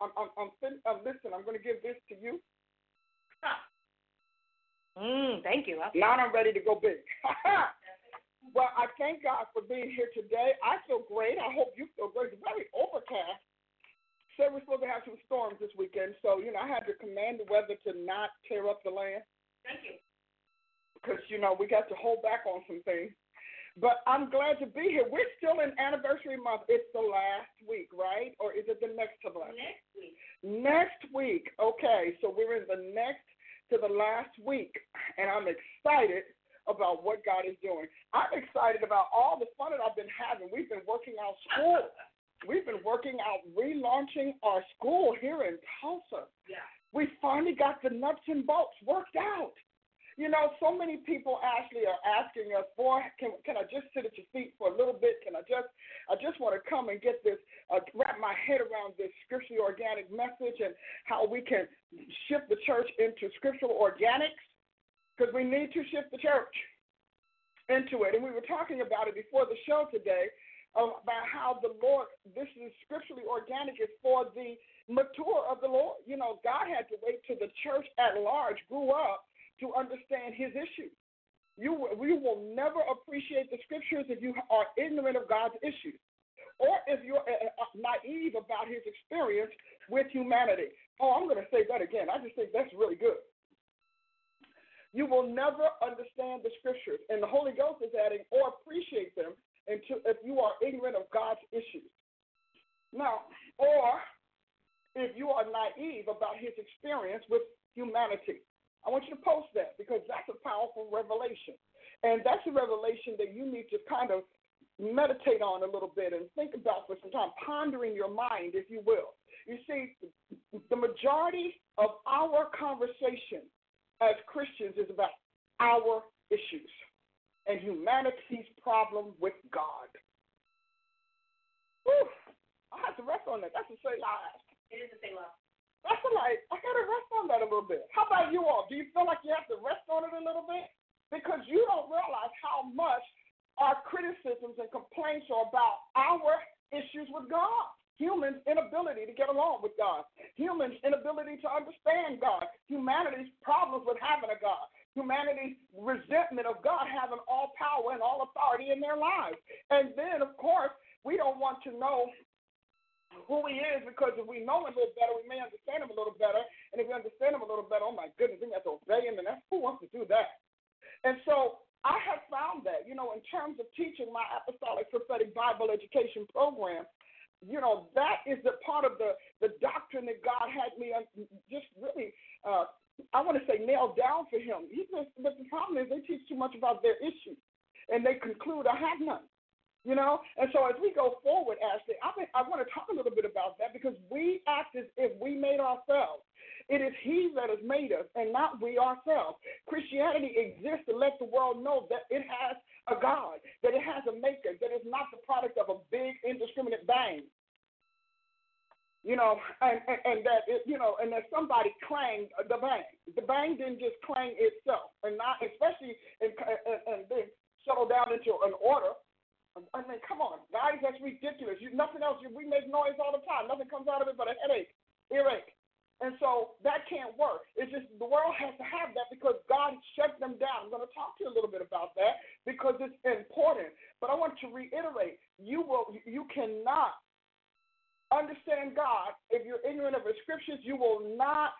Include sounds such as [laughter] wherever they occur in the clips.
I'm, I'm, I'm, fin- uh, listen, I'm going to give this to you. [laughs] Mm, thank you. Okay. Now I'm ready to go big. [laughs] well, I thank God for being here today. I feel great. I hope you feel great. It's very overcast. Said we're supposed to have some storms this weekend, so you know I had to command the weather to not tear up the land Thank you. because you know we got to hold back on some things. But I'm glad to be here. We're still in anniversary month. It's the last week, right? Or is it the next to last? Next week. Next week. Okay, so we're in the next to the last week, and I'm excited about what God is doing. I'm excited about all the fun that I've been having. We've been working out school. We've been working out relaunching our school here in Tulsa. Yeah. We finally got the nuts and bolts worked out. You know, so many people actually are asking us, "Boy, can can I just sit at your feet for a little bit? Can I just, I just want to come and get this, uh, wrap my head around this scripturally organic message and how we can shift the church into scriptural organics, because we need to shift the church into it. And we were talking about it before the show today uh, about how the Lord, this is scripturally organic, is for the mature of the Lord. You know, God had to wait till the church at large grew up to understand his issues. You, you will never appreciate the scriptures if you are ignorant of God's issues or if you're uh, uh, naive about his experience with humanity. Oh, I'm going to say that again. I just think that's really good. You will never understand the scriptures, and the Holy Ghost is adding, or appreciate them until if you are ignorant of God's issues. Now, or if you are naive about his experience with humanity. I want you to post that because that's a powerful revelation. And that's a revelation that you need to kind of meditate on a little bit and think about for some time, pondering your mind, if you will. You see, the majority of our conversation as Christians is about our issues and humanity's problem with God. Whew, I have to rest on that. That's to say lies. It is a thing, love. That's like I gotta rest on that a little bit. How about you all? Do you feel like you have to rest on it a little bit? Because you don't realize how much our criticisms and complaints are about our issues with God. Humans' inability to get along with God. Humans' inability to understand God. Humanity's problems with having a God. Humanity's resentment of God having all power and all authority in their lives. And then, of course, we don't want to know who he is because if we know him a little better, we may understand him a little better. And if we understand him a little better, oh my goodness, we have to obey him, and that's who wants to do that. And so I have found that, you know, in terms of teaching my apostolic prophetic Bible education program, you know, that is the part of the the doctrine that God had me just really, uh, I want to say, nailed down for him. He just, but the problem is they teach too much about their issues, and they conclude I have none. You know, and so as we go forward, Ashley, I think I want to talk a little bit about that because we act as if we made ourselves. It is He that has made us, and not we ourselves. Christianity exists to let the world know that it has a God, that it has a Maker, that it's not the product of a big indiscriminate bang. You know, and, and, and that it, you know, and that somebody clanged the bang. The bang didn't just clang itself, and not especially and and, and then settle down into an order. I mean, come on, guys, that's ridiculous. You, nothing else. You, we make noise all the time. Nothing comes out of it but a headache, earache. And so that can't work. It's just the world has to have that because God shut them down. I'm going to talk to you a little bit about that because it's important. But I want to reiterate: you will, you cannot understand God if you're ignorant of His scriptures. You will not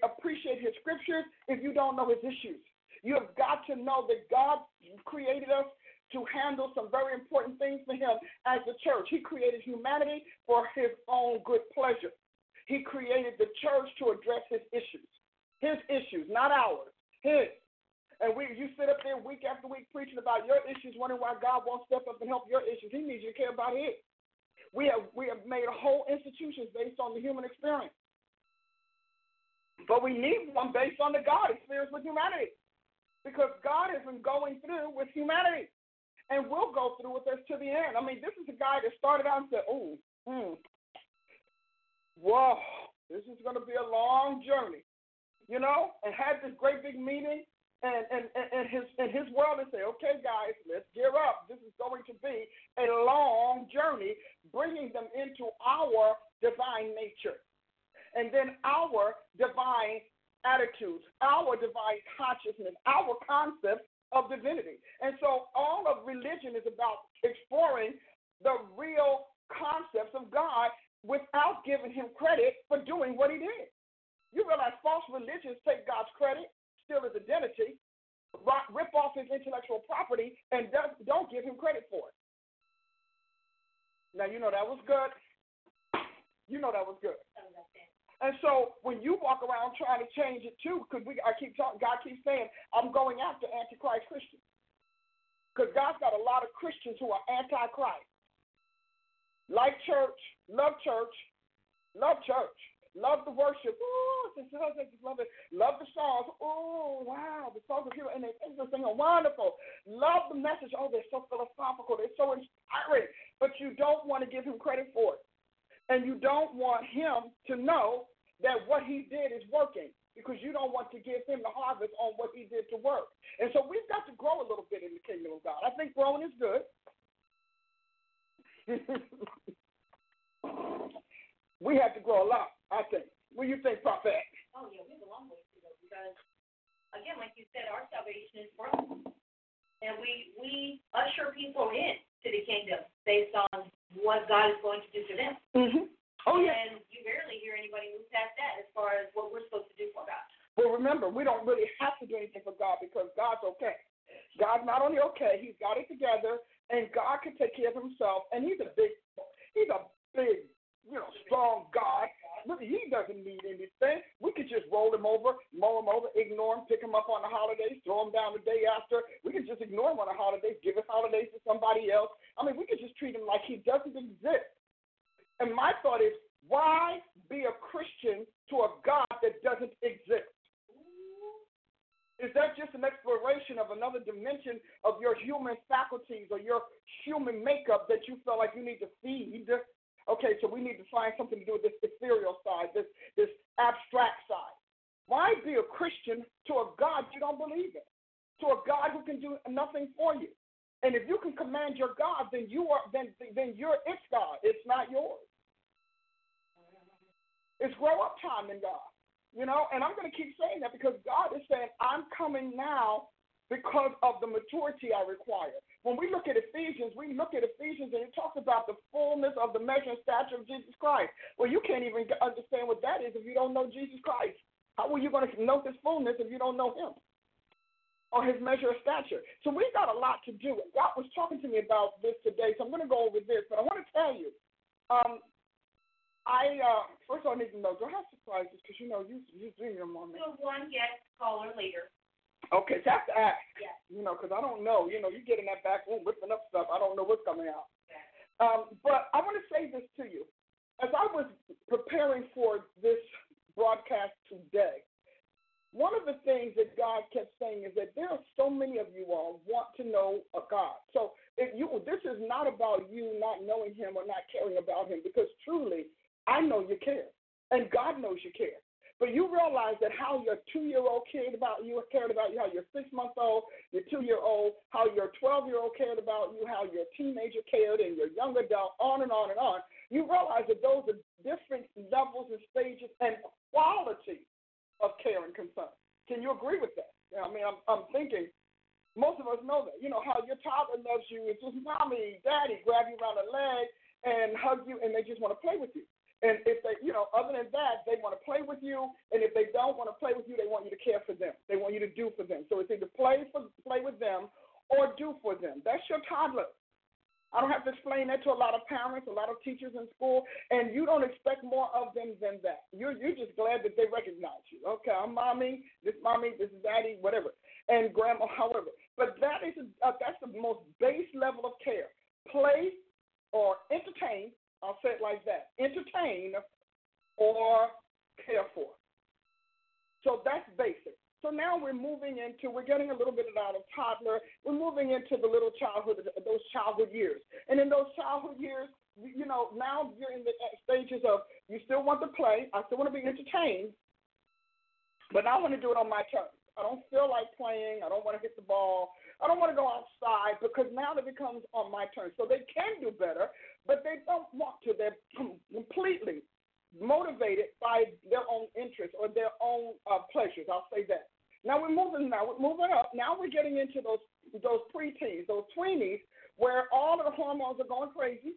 appreciate His scriptures if you don't know His issues. You have got to know that God created us to handle some very important things for him as the church. He created humanity for his own good pleasure. He created the church to address his issues. His issues, not ours. His. And we, you sit up there week after week preaching about your issues, wondering why God won't step up and help your issues. He needs you to care about His. We have we have made a whole institutions based on the human experience, but we need one based on the God experience with humanity, because God been going through with humanity, and will go through with us to the end. I mean, this is a guy that started out and said, "Oh, hmm, whoa, this is going to be a long journey," you know, and had this great big meeting and, and, and his and his world and say, okay, guys, let's gear up. This is going to be a long journey, bringing them into our divine nature, and then our divine attitudes, our divine consciousness, our concept of divinity. And so, all of religion is about exploring the real concepts of God without giving Him credit for doing what He did. You realize false religions take God's credit steal his identity, rip off his intellectual property, and don't give him credit for it. Now, you know that was good. You know that was good. And so when you walk around trying to change it too, because we I keep talking, God keeps saying, I'm going after antichrist Christians. Because God's got a lot of Christians who are antichrist. Like church, love church, love church, Love the worship. Ooh, love it. Love the songs. Oh, wow, the songs of hero, and they're wonderful. Love the message. Oh, they're so philosophical. They're so inspiring. But you don't want to give him credit for it, and you don't want him to know that what he did is working because you don't want to give him the harvest on what he did to work. And so we've got to grow a little bit in the kingdom of God. I think growing is good. [laughs] we have to grow a lot. I think. What do you think, Prophet? Oh, yeah, we have a long way to go because, again, like you said, our salvation is from and we we usher people in to the kingdom based on what God is going to do for them. Mm-hmm. Oh yeah. And you rarely hear anybody move past that as far as what we're supposed to do for God. Well, remember, we don't really have to do anything for God because God's okay. God's not only okay, He's got it together, and God can take care of Himself. And He's a big, He's a big, you know, strong God he doesn't need anything. We could just roll him over, mow him over, ignore him, pick him up on the holidays, throw him down the day after. We could just ignore him on the holidays, give his holidays to somebody else. I mean, we could just treat him like he doesn't exist. And my thought is, why be a Christian to a God that doesn't exist? Is that just an exploration of another dimension of your human faculties or your human makeup that you feel like you need to feed. Okay, so we need to find something to do with this ethereal side, this this abstract side. Why be a Christian to a God you don't believe in? To a God who can do nothing for you. And if you can command your God, then you are then then you're its God. It's not yours. It's grow up time in God. You know, and I'm gonna keep saying that because God is saying, I'm coming now because of the maturity I require. When we look at Ephesians, we look at Ephesians and it talks about the fullness of the measure and stature of Jesus Christ. Well, you can't even understand what that is if you don't know Jesus Christ. How are you going to know his fullness if you don't know him? Or his measure of stature. So we've got a lot to do. God was talking to me about this today, so I'm going to go over this, but I want to tell you. Um, I uh, first of all I need to know, do I have surprises? Because you know you you dream them on me. So one yes caller later. Okay, so I have to ask. Yeah. You know, because I don't know. You know, you get in that back room whipping up stuff. I don't know what's coming out. Yeah. Um, but I want to say this to you. As I was preparing for this broadcast today, one of the things that God kept saying is that there are so many of you all want to know a God. So if you, this is not about you not knowing Him or not caring about Him, because truly, I know you care, and God knows you care. But you realize that how your two year old cared about you, cared about you, how your six month old, your two year old, how your 12 year old cared about you, how your teenager cared, and your young adult, on and on and on. You realize that those are different levels and stages and quality of care and concern. Can you agree with that? I mean, I'm, I'm thinking most of us know that. You know, how your toddler loves you. It's just mommy, daddy, grab you around the leg and hug you, and they just want to play with you. And if they, you know, other than that, they want to play with you. And if they don't want to play with you, they want you to care for them. They want you to do for them. So it's either play for play with them or do for them. That's your toddler. I don't have to explain that to a lot of parents, a lot of teachers in school, and you don't expect more of them than that. You're you're just glad that they recognize you. Okay, I'm mommy, this mommy, this is daddy, whatever, and grandma, [laughs] however. But that is a, uh, that's the most base level of care. Play or entertain. I'll say it like that. Entertain or care for. So that's basic. So now we're moving into, we're getting a little bit out of toddler. We're moving into the little childhood, those childhood years. And in those childhood years, you know, now you're in the stages of you still want to play, I still want to be entertained, but now I want to do it on my terms. I don't feel like playing. I don't want to hit the ball. I don't want to go outside because now it becomes on my terms. So they can do better, but they don't want to. They're completely motivated by their own interests or their own uh, pleasures. I'll say that. Now we're moving. Now we're moving up. Now we're getting into those those preteens, those tweenies, where all of the hormones are going crazy,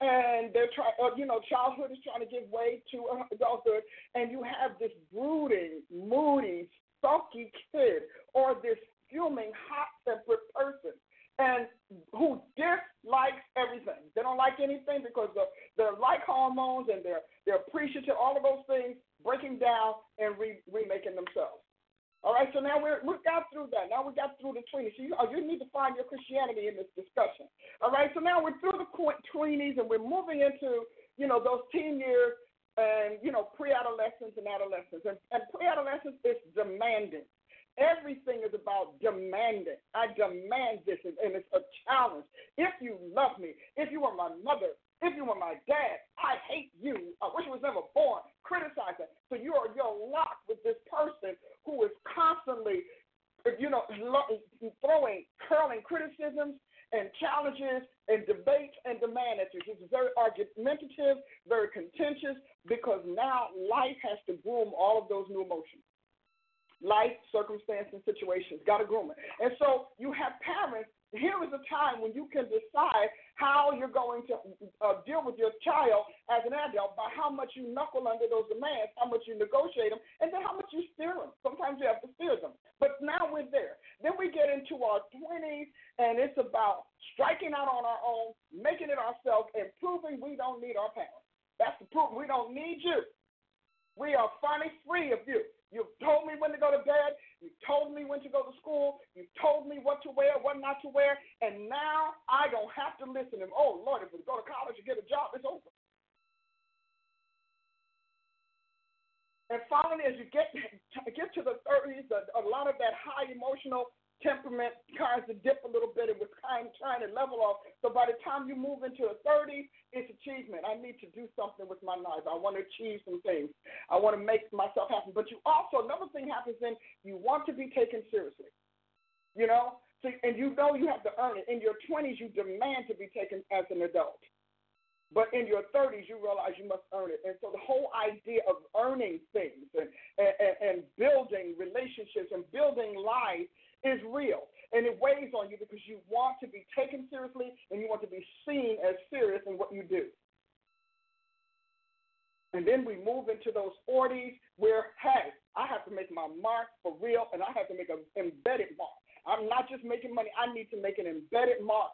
and they're trying. Uh, you know, childhood is trying to give way to adulthood, and you have this brooding, moody, sulky kid, or this fuming, hot-tempered person and who dislikes everything. They don't like anything because the their like hormones and they're they're appreciative, all of those things breaking down and re, remaking themselves. All right, so now we're, we got through that. Now we got through the tweenies. So you, oh, you need to find your Christianity in this discussion. All right, so now we're through the tweenies and we're moving into, you know, those teen years and, you know, pre-adolescence and adolescence. And, and pre-adolescence is demanding. Everything is about demanding. I demand this, and, and it's a challenge. If you love me, if you were my mother, if you were my dad, I hate you. I wish I was never born. Criticize Criticizing. So you are you're locked with this person who is constantly, you know, throwing curling criticisms and challenges and debates and demand at you. It's very argumentative, very contentious, because now life has to groom all of those new emotions. Life, circumstance, and situations. Got to groom it. And so you have parents here is a time when you can decide how you're going to uh, deal with your child as an adult by how much you knuckle under those demands, how much you negotiate them, and then how much you steer them. Sometimes you have to steer them. But now we're there. Then we get into our 20s, and it's about striking out on our own, making it ourselves, and proving we don't need our parents. That's the proof. We don't need you. We are finally free of you. You've told me when to go to bed. You told me when to go to school. You told me what to wear, what not to wear. And now I don't have to listen to them. Oh, Lord, if we go to college and get a job, it's over. And finally, as you get get to the 30s, a, a lot of that high emotional temperament kinds to dip a little bit. It was kind of trying to level off. So by the time you move into the 30s, it's achievement. I need to do something with my life. I want to achieve some things. I want to make myself happen. But you also, another thing happens then, you want to be taken seriously. You know? So, and you know you have to earn it. In your 20s, you demand to be taken as an adult. But in your 30s, you realize you must earn it. And so the whole idea of earning things and, and, and building relationships and building life is real. And it weighs on you because you want to be taken seriously and you want to be seen as serious in what you do. And then we move into those 40s where, hey, I have to make my mark for real and I have to make an embedded mark. I'm not just making money, I need to make an embedded mark.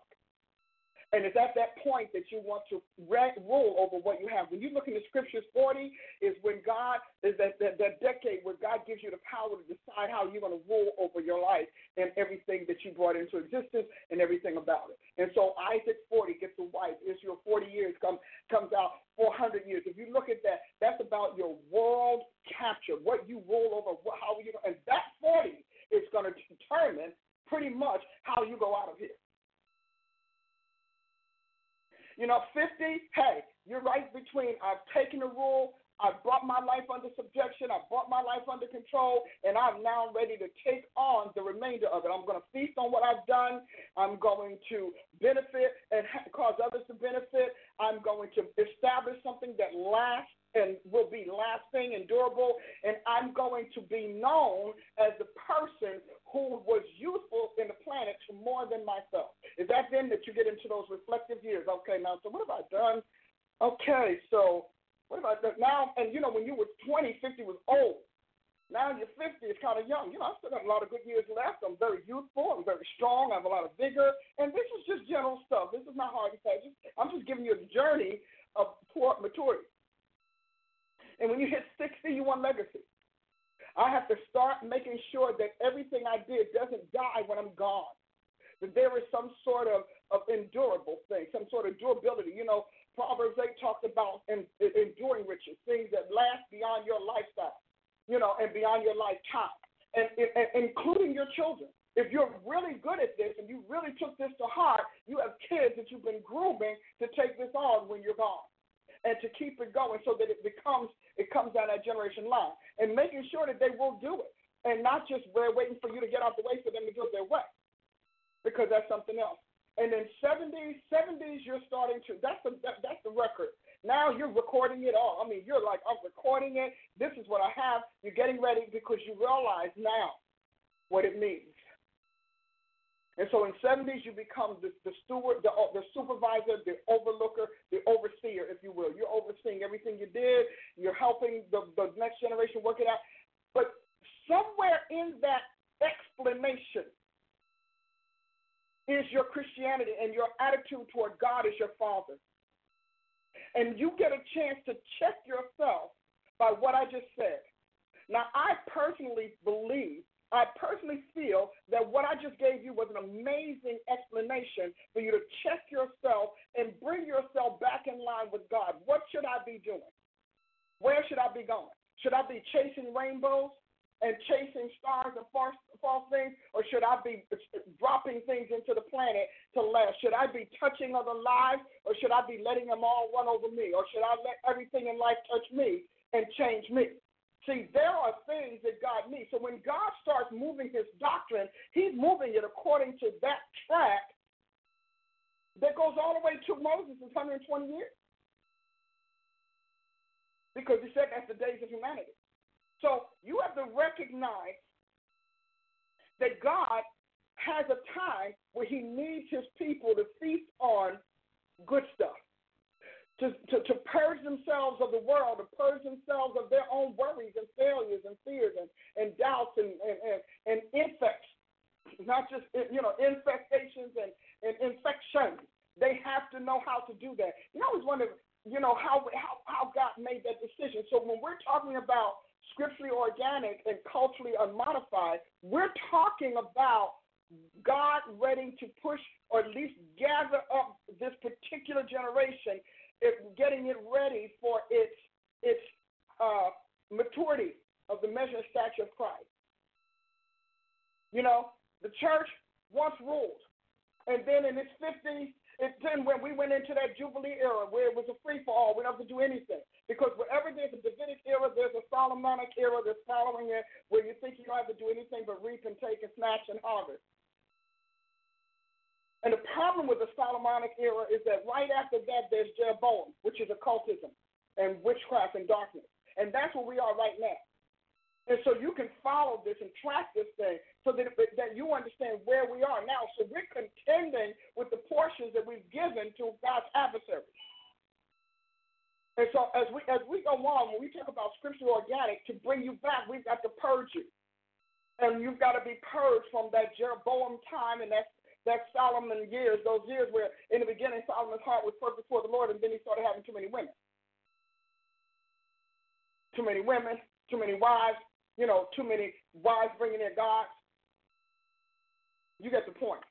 And it's at that point that you want to rule over what you have. When you look in the scriptures, 40 is when God is that, that, that decade where God gives you the power to decide how you're going to rule over your life and everything that you brought into existence and everything about it. And so Isaac 40 gets a wife. Israel 40 years come, comes out 400 years. If you look at that, that's about your world capture, what you rule over, how you, and that 40 is going to determine pretty much how you go out of here. You know, 50, hey, you're right between I've taken the rule, I've brought my life under subjection, I've brought my life under control, and I'm now ready to take on the remainder of it. I'm going to feast on what I've done. I'm going to benefit and cause others to benefit. I'm going to establish something that lasts and will be lasting and durable. And I'm going to be known as the person who was useful in the planet to more than myself. Is that then that you get into those reflective years? Okay, now, so what have I done? Okay, so what have I done now? And you know, when you were 20, 50 was old. Now you're 50, it's kind of young. You know, I still got a lot of good years left. I'm very youthful. I'm very strong. I have a lot of vigor. And this is just general stuff. This is not hard to say. I'm just giving you a journey of maturity. And when you hit 60, you want legacy. I have to start making sure that everything I did doesn't die when I'm gone. That there is some sort of, of endurable thing, some sort of durability. You know, Proverbs 8 talks about enduring riches, things that last beyond your lifestyle you know, and beyond your lifetime, and, and, including your children. If you're really good at this and you really took this to heart, you have kids that you've been grooming to take this on when you're gone and to keep it going so that it becomes it comes down that generation line and making sure that they will do it and not just we're waiting for you to get out the way for them to do their way because that's something else. And then 70s, 70s, you're starting to that's the that, that's the record. Now you're recording it all. I mean, you're like, I'm recording it. This is what I have. You're getting ready because you realize now what it means. And so in 70s, you become the, the steward, the, uh, the supervisor, the overlooker, the overseer, if you will. You're overseeing everything you did. You're helping the, the next generation work it out. But somewhere in that explanation is your Christianity and your attitude toward God as your Father and you get a chance to check yourself by what I just said. Now, I personally believe, I personally feel that what I just gave you was an amazing explanation for you to check yourself and bring yourself back in line with God. What should I be doing? Where should I be going? Should I be chasing rainbows? and chasing stars and false, false things, or should I be dropping things into the planet to last? Should I be touching other lives, or should I be letting them all run over me, or should I let everything in life touch me and change me? See, there are things that God needs. So when God starts moving his doctrine, he's moving it according to that track that goes all the way to Moses' 120 years. Because he said that's the days of humanity. So you have to recognize that God has a time where he needs his people to feast on good stuff. To, to, to purge themselves of the world, to purge themselves of their own worries and failures and fears and, and doubts and, and, and, and infects, not just you know infestations and, and infections. They have to know how to do that. Know, I always wonder, you know, how, how how God made that decision. So when we're talking about scripturally organic and culturally unmodified, we're talking about God ready to push or at least gather up this particular generation, it, getting it ready for its its uh, maturity of the measure and stature of Christ. You know, the church once ruled, and then in its 50s, it then when we went into that Jubilee era where it was a free for all, we don't have to do anything. Because wherever there's a Davidic era, there's a Solomonic era that's following it where you think you don't have to do anything but reap and take and snatch and harvest. And the problem with the Solomonic era is that right after that, there's Jeroboam, which is occultism and witchcraft and darkness. And that's where we are right now. And so you can follow this and track this thing so that, that you understand where we are now. So we're contending with the portions that we've given to God's adversaries. And so as we as we go on, when we talk about scripture organic, to bring you back, we've got to purge you. And you've got to be purged from that Jeroboam time and that that Solomon years, those years where in the beginning Solomon's heart was perfect for the Lord, and then he started having too many women. Too many women, too many wives, you know, too many wives bringing their gods. You get the point.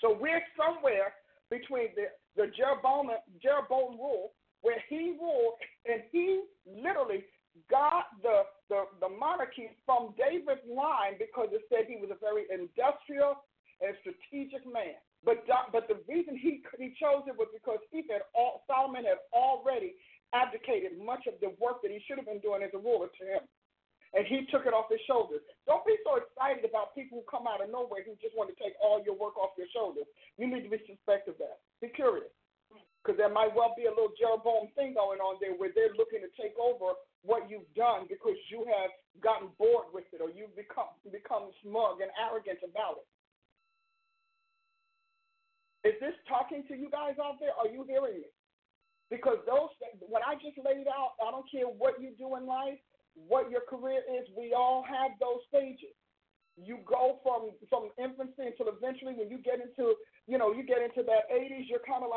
So we're somewhere between the, the Jeroboam, Jeroboam rule, where he ruled and he literally got the, the, the monarchy from David's line because it said he was a very industrial and strategic man. But but the reason he he chose it was because he had all Solomon had already abdicated much of the work that he should have been doing as a ruler to him and he took it off his shoulders. Don't be so excited about people who come out of nowhere who just want to take all your work off your shoulders. You need to be suspect of that. Be curious. Because there might well be a little Jeroboam thing going on there where they're looking to take over what you've done because you have gotten bored with it or you've become become smug and arrogant about it. Is this talking to you guys out there? Are you hearing me? Because those what I just laid out, I don't care what you do in life, what your career is, we all have those stages. You go from from infancy until eventually when you get into you know you get into that 80s, you're kind of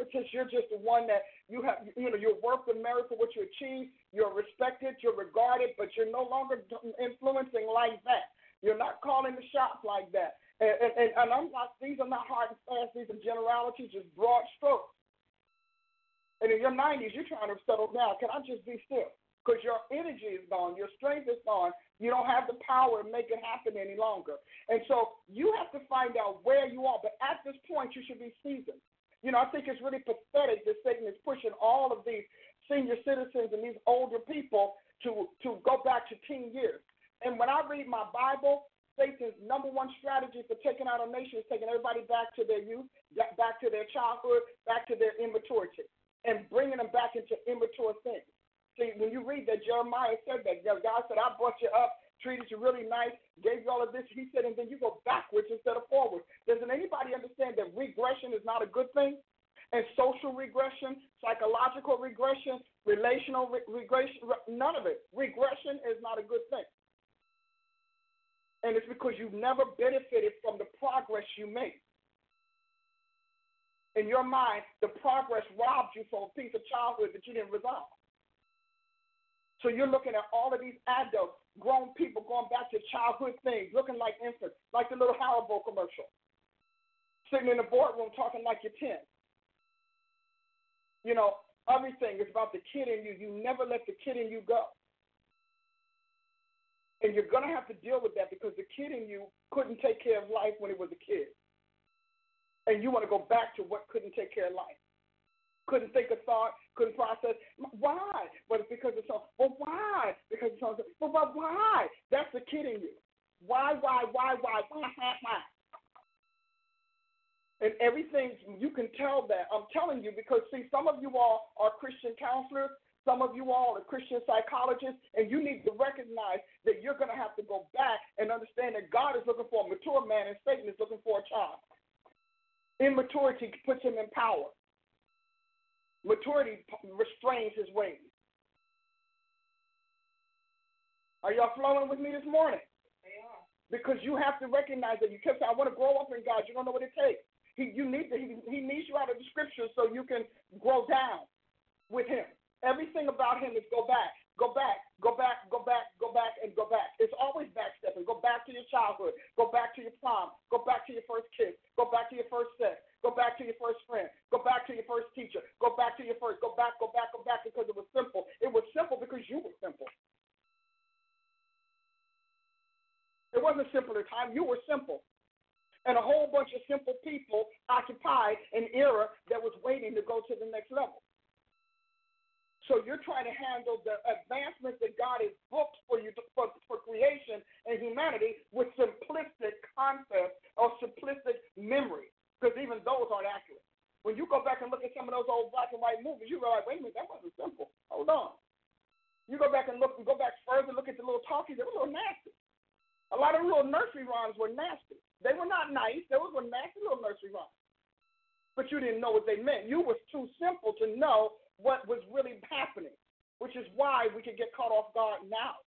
emeritus. You're just the one that you have you know you're worth the merit for what you achieve. You're respected, you're regarded, but you're no longer influencing like that. You're not calling the shots like that. And, and, and I'm not, these are not hard and fast, these are generalities, just broad strokes. And in your 90s, you're trying to settle down. Can I just be still? because your energy is gone, your strength is gone. You don't have the power to make it happen any longer. And so you have to find out where you are. But at this point, you should be seasoned. You know, I think it's really pathetic that Satan is pushing all of these senior citizens and these older people to, to go back to teen years. And when I read my Bible, Satan's number one strategy for taking out a nation is taking everybody back to their youth, back to their childhood, back to their immaturity, and bringing them back into immature things. See, when you read that, Jeremiah said that. God said, I brought you up, nice, gave you all of this. He said, and then you go backwards instead of forward. Doesn't anybody understand that regression is not a good thing? And social regression, psychological regression, relational re- regression, none of it. Regression is not a good thing. And it's because you've never benefited from the progress you make. In your mind, the progress robbed you from a piece of childhood that you didn't resolve. So you're looking at all of these adults, grown people going back to childhood things, looking like infants, like the little Haribo commercial. Sitting in the boardroom talking like you're 10. You know, everything is about the kid in you. You never let the kid in you go. And you're going to have to deal with that because the kid in you couldn't take care of life when it was a kid. And you want to go back to what couldn't take care of life couldn't think a thought, couldn't process. Why? But it's because it's so. Well, why? Because it's so. Well, but why? That's the kid in you. Why? Why? Why? Why? Why? Why? And everything you can tell that. I'm telling you because see, some of you all are Christian counselors. Some of you all are Christian psychologists, and you need to recognize that you're going to have to go back and understand that God is looking for a mature man and Satan is looking for a child. Immaturity puts him in power. Maturity restrains his ways. Are y'all flowing with me this morning? They are. Because you have to recognize that you kept saying, I want to grow up in God. You don't know what it takes. He, you need to, he, he needs you out of the scriptures so you can grow down with him. Everything about him is go back, go back, go back, go back, go back, and go back. It's always backstepping. Go back to your childhood. Go back to your prom. Go back to your first kiss. Go back to your first sex. Go back to your first friend. Go back to your first teacher. Go back to your first. Go back, go back, go back because it was simple. It was simple because you were simple. It wasn't simple at the time. You were simple. And a whole bunch of simple people occupied an era that was waiting to go to the next level. So you're trying to handle the advancements that God has booked for you to, for, for creation and humanity with simplistic concepts or simplistic memory because even those aren't accurate. When you go back and look at some of those old black and white movies, you realize, wait a minute, that wasn't simple. Hold on. You go back and look, and go back further, look at the little talkies, they were a little nasty. A lot of little nursery rhymes were nasty. They were not nice. They were nasty little nursery rhymes. But you didn't know what they meant. You was too simple to know what was really happening, which is why we could get caught off guard now.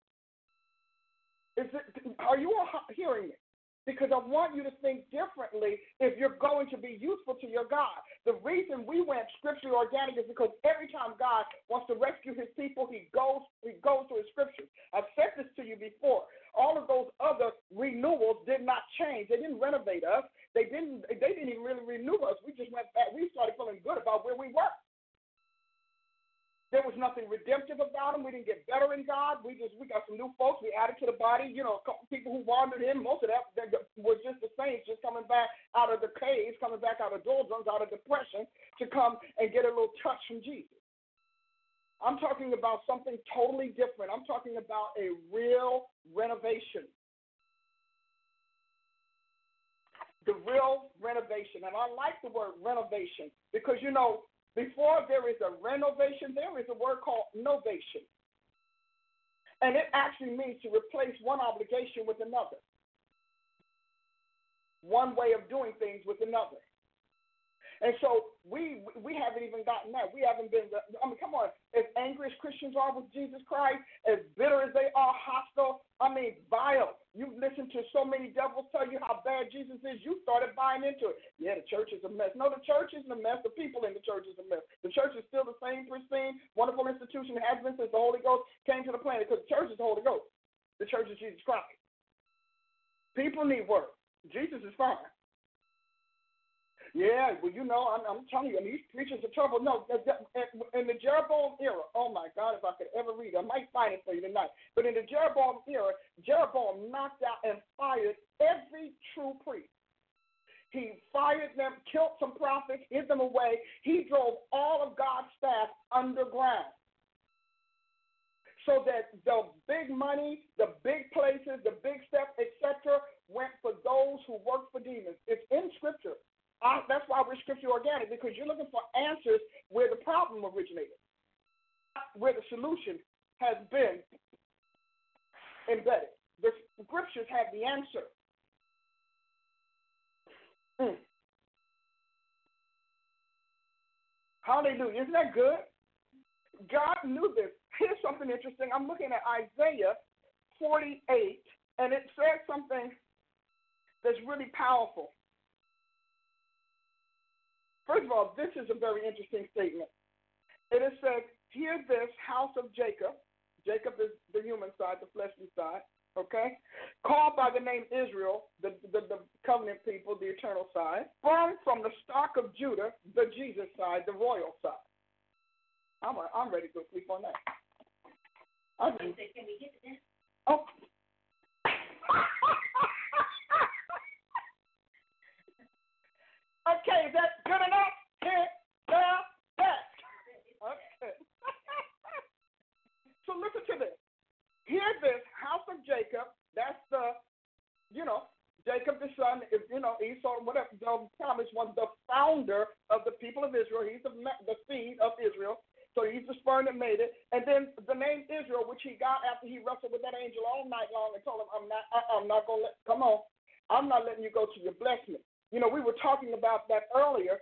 Is it, are you all hearing me? Because I want you to think differently if you're going to be useful to your God. The reason we went scripturally organic is because every time God wants to rescue his people, he goes he goes to his scriptures. I've said this to you before. All of those other renewals did not change. They didn't renovate us. They didn't they didn't even really renew us. We just went back. We started feeling good about where we were. There was nothing redemptive about them. We didn't get better in God. We just we got some new folks. We added to the body. You know, a couple people who wandered in. Most of that was just the saints, just coming back out of the caves, coming back out of doldrums, out of depression, to come and get a little touch from Jesus. I'm talking about something totally different. I'm talking about a real renovation. The real renovation. And I like the word renovation because, you know, before there is a renovation, there is a word called novation. And it actually means to replace one obligation with another, one way of doing things with another. And so we we haven't even gotten that. We haven't been. I mean, come on. As angry as Christians are with Jesus Christ, as bitter as they are, hostile. I mean, vile. You've listened to so many devils tell you how bad Jesus is. You started buying into it. Yeah, the church is a mess. No, the church isn't a mess. The people in the church is a mess. The church is still the same pristine, wonderful institution it has been since the Holy Ghost came to the planet. Because the church is the Holy Ghost. The church is Jesus Christ. People need work. Jesus is fine. Yeah, well, you know, I'm, I'm telling you, and these preachers are trouble. No, in the Jeroboam era, oh my God, if I could ever read, I might find it for you tonight. But in the Jeroboam era, Jeroboam knocked out and fired every true priest. He fired them, killed some prophets, hid them away. He drove all of God's staff underground. So that the big money, the big places, the big stuff, etc., went for those who worked for demons. It's in Scripture. I, that's why we're scripture organic because you're looking for answers where the problem originated, where the solution has been embedded. The scriptures have the answer. Mm. Hallelujah. Isn't that good? God knew this. Here's something interesting. I'm looking at Isaiah 48, and it says something that's really powerful. First of all, this is a very interesting statement. It is said, Hear this house of Jacob. Jacob is the human side, the fleshly side, okay? Called by the name Israel, the, the, the covenant people, the eternal side. Born from the stock of Judah, the Jesus side, the royal side. I'm, a, I'm ready to go sleep on that. I can we get to that? Oh. [laughs] Esau, whatever, the promise was the founder of the people of Israel. He's the, the seed of Israel. So he's the sperm that made it. And then the name Israel, which he got after he wrestled with that angel all night long and told him, I'm not, I'm not going to let, come on, I'm not letting you go to your bless me. You know, we were talking about that earlier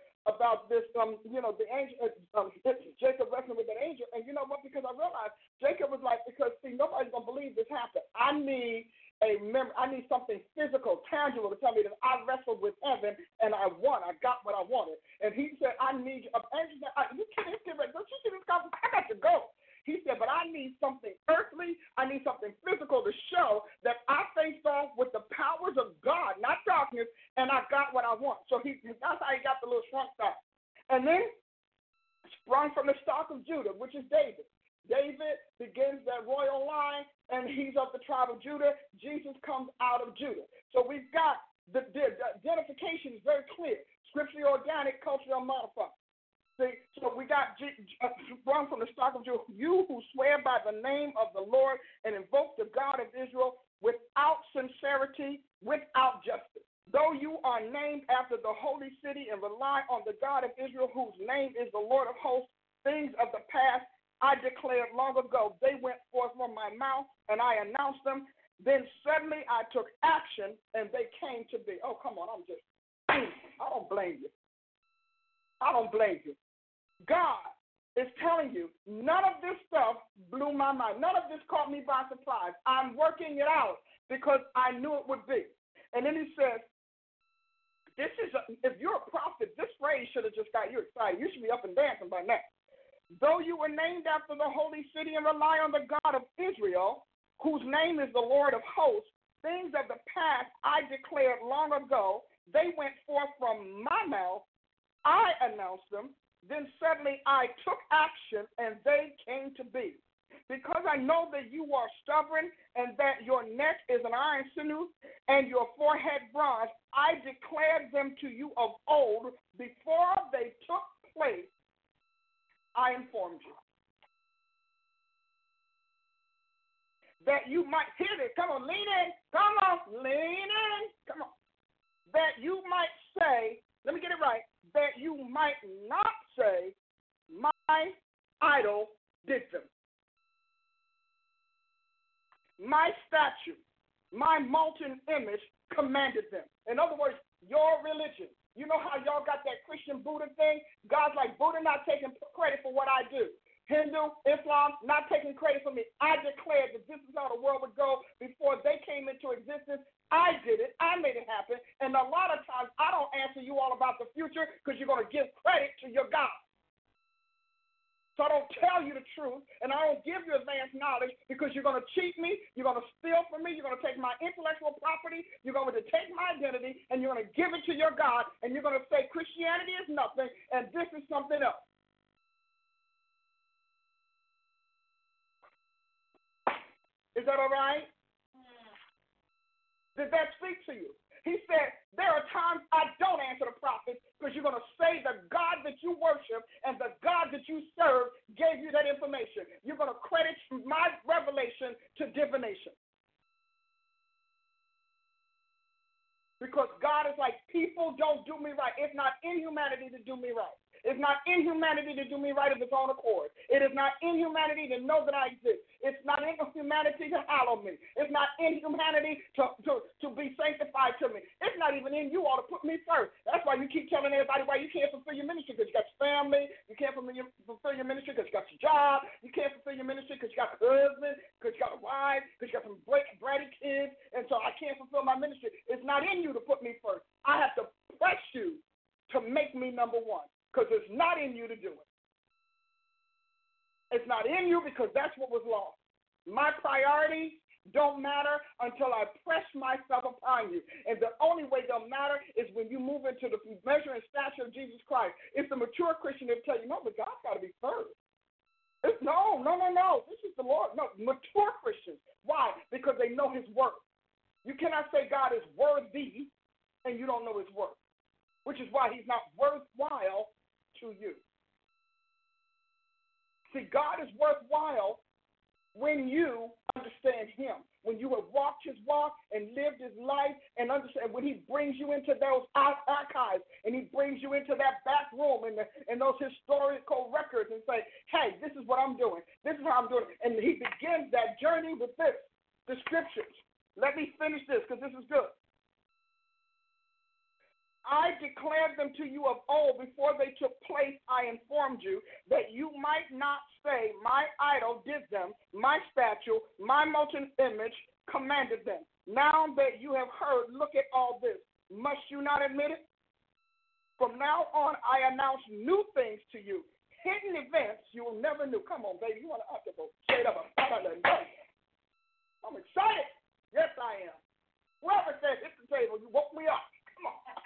Is that all right? Did that speak to you? He said, There are times I don't answer the prophets because you're going to say the God that you worship and the God that you serve gave you that information. You're going to credit my revelation to divination. Because God is like, people don't do me right. It's not inhumanity to do me right. It's not inhumanity to do me right of its own accord. It is not inhumanity to know that I exist. It's not inhumanity to hallow me. It's not inhumanity to, to, to be sanctified to me. It's not even in you all to put me first. That's why you keep telling everybody why you can't fulfill your ministry because you got your family. You can't fulfill your ministry because you got your job. You can't fulfill your ministry because you got a husband, because you got a wife, because you got some bratty kids. And so I can't fulfill my ministry. It's not in you to put me first. I have to press you to make me number one because it's not in you to do it. It's not in you because that's what was lost. My priorities don't matter until I press myself upon you. And the only way they'll matter is when you move into the measure and stature of Jesus Christ. If the mature Christian, they'll tell you, no, but God's got to be first. It's, no, no, no, no. This is the Lord. No, mature Christians. Why? Because they know His worth. You cannot say God is worthy and you don't know His worth, which is why He's not worthwhile to you. See, God is worthwhile when you understand Him, when you have walked His walk and lived His life, and understand when He brings you into those archives and He brings you into that back room and, the, and those historical records and say, hey, this is what I'm doing. This is how I'm doing. And He begins that journey with this, the scriptures. Let me finish this because this is good. I declared them to you of old before they took place. I informed you that you might not say, My idol did them, my statue, my molten image commanded them. Now that you have heard, look at all this. Must you not admit it? From now on, I announce new things to you, hidden events you will never knew. Come on, baby, you want to the straight up. I'm excited. Yes, I am. Whoever said hit the table, you woke me up. Come on.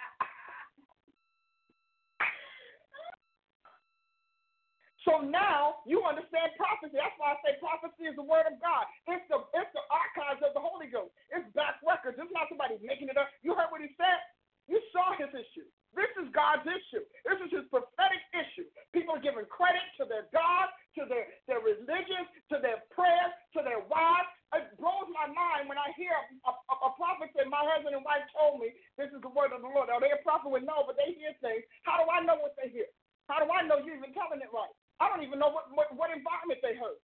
So now you understand prophecy. That's why I say prophecy is the word of God. It's the it's the archives of the Holy Ghost. It's back records. It's not somebody making it up. You heard what he said? You saw his issue. This is God's issue. This is his prophetic issue. People are giving credit to their God, to their, their religion, to their prayers, to their wives. It blows my mind when I hear a, a, a prophet say, My husband and wife told me this is the word of the Lord. Are they a prophet? Well, no, but they hear things. How do I know what they hear? How do I know you're even telling it right? I don't even know what, what, what environment they heard.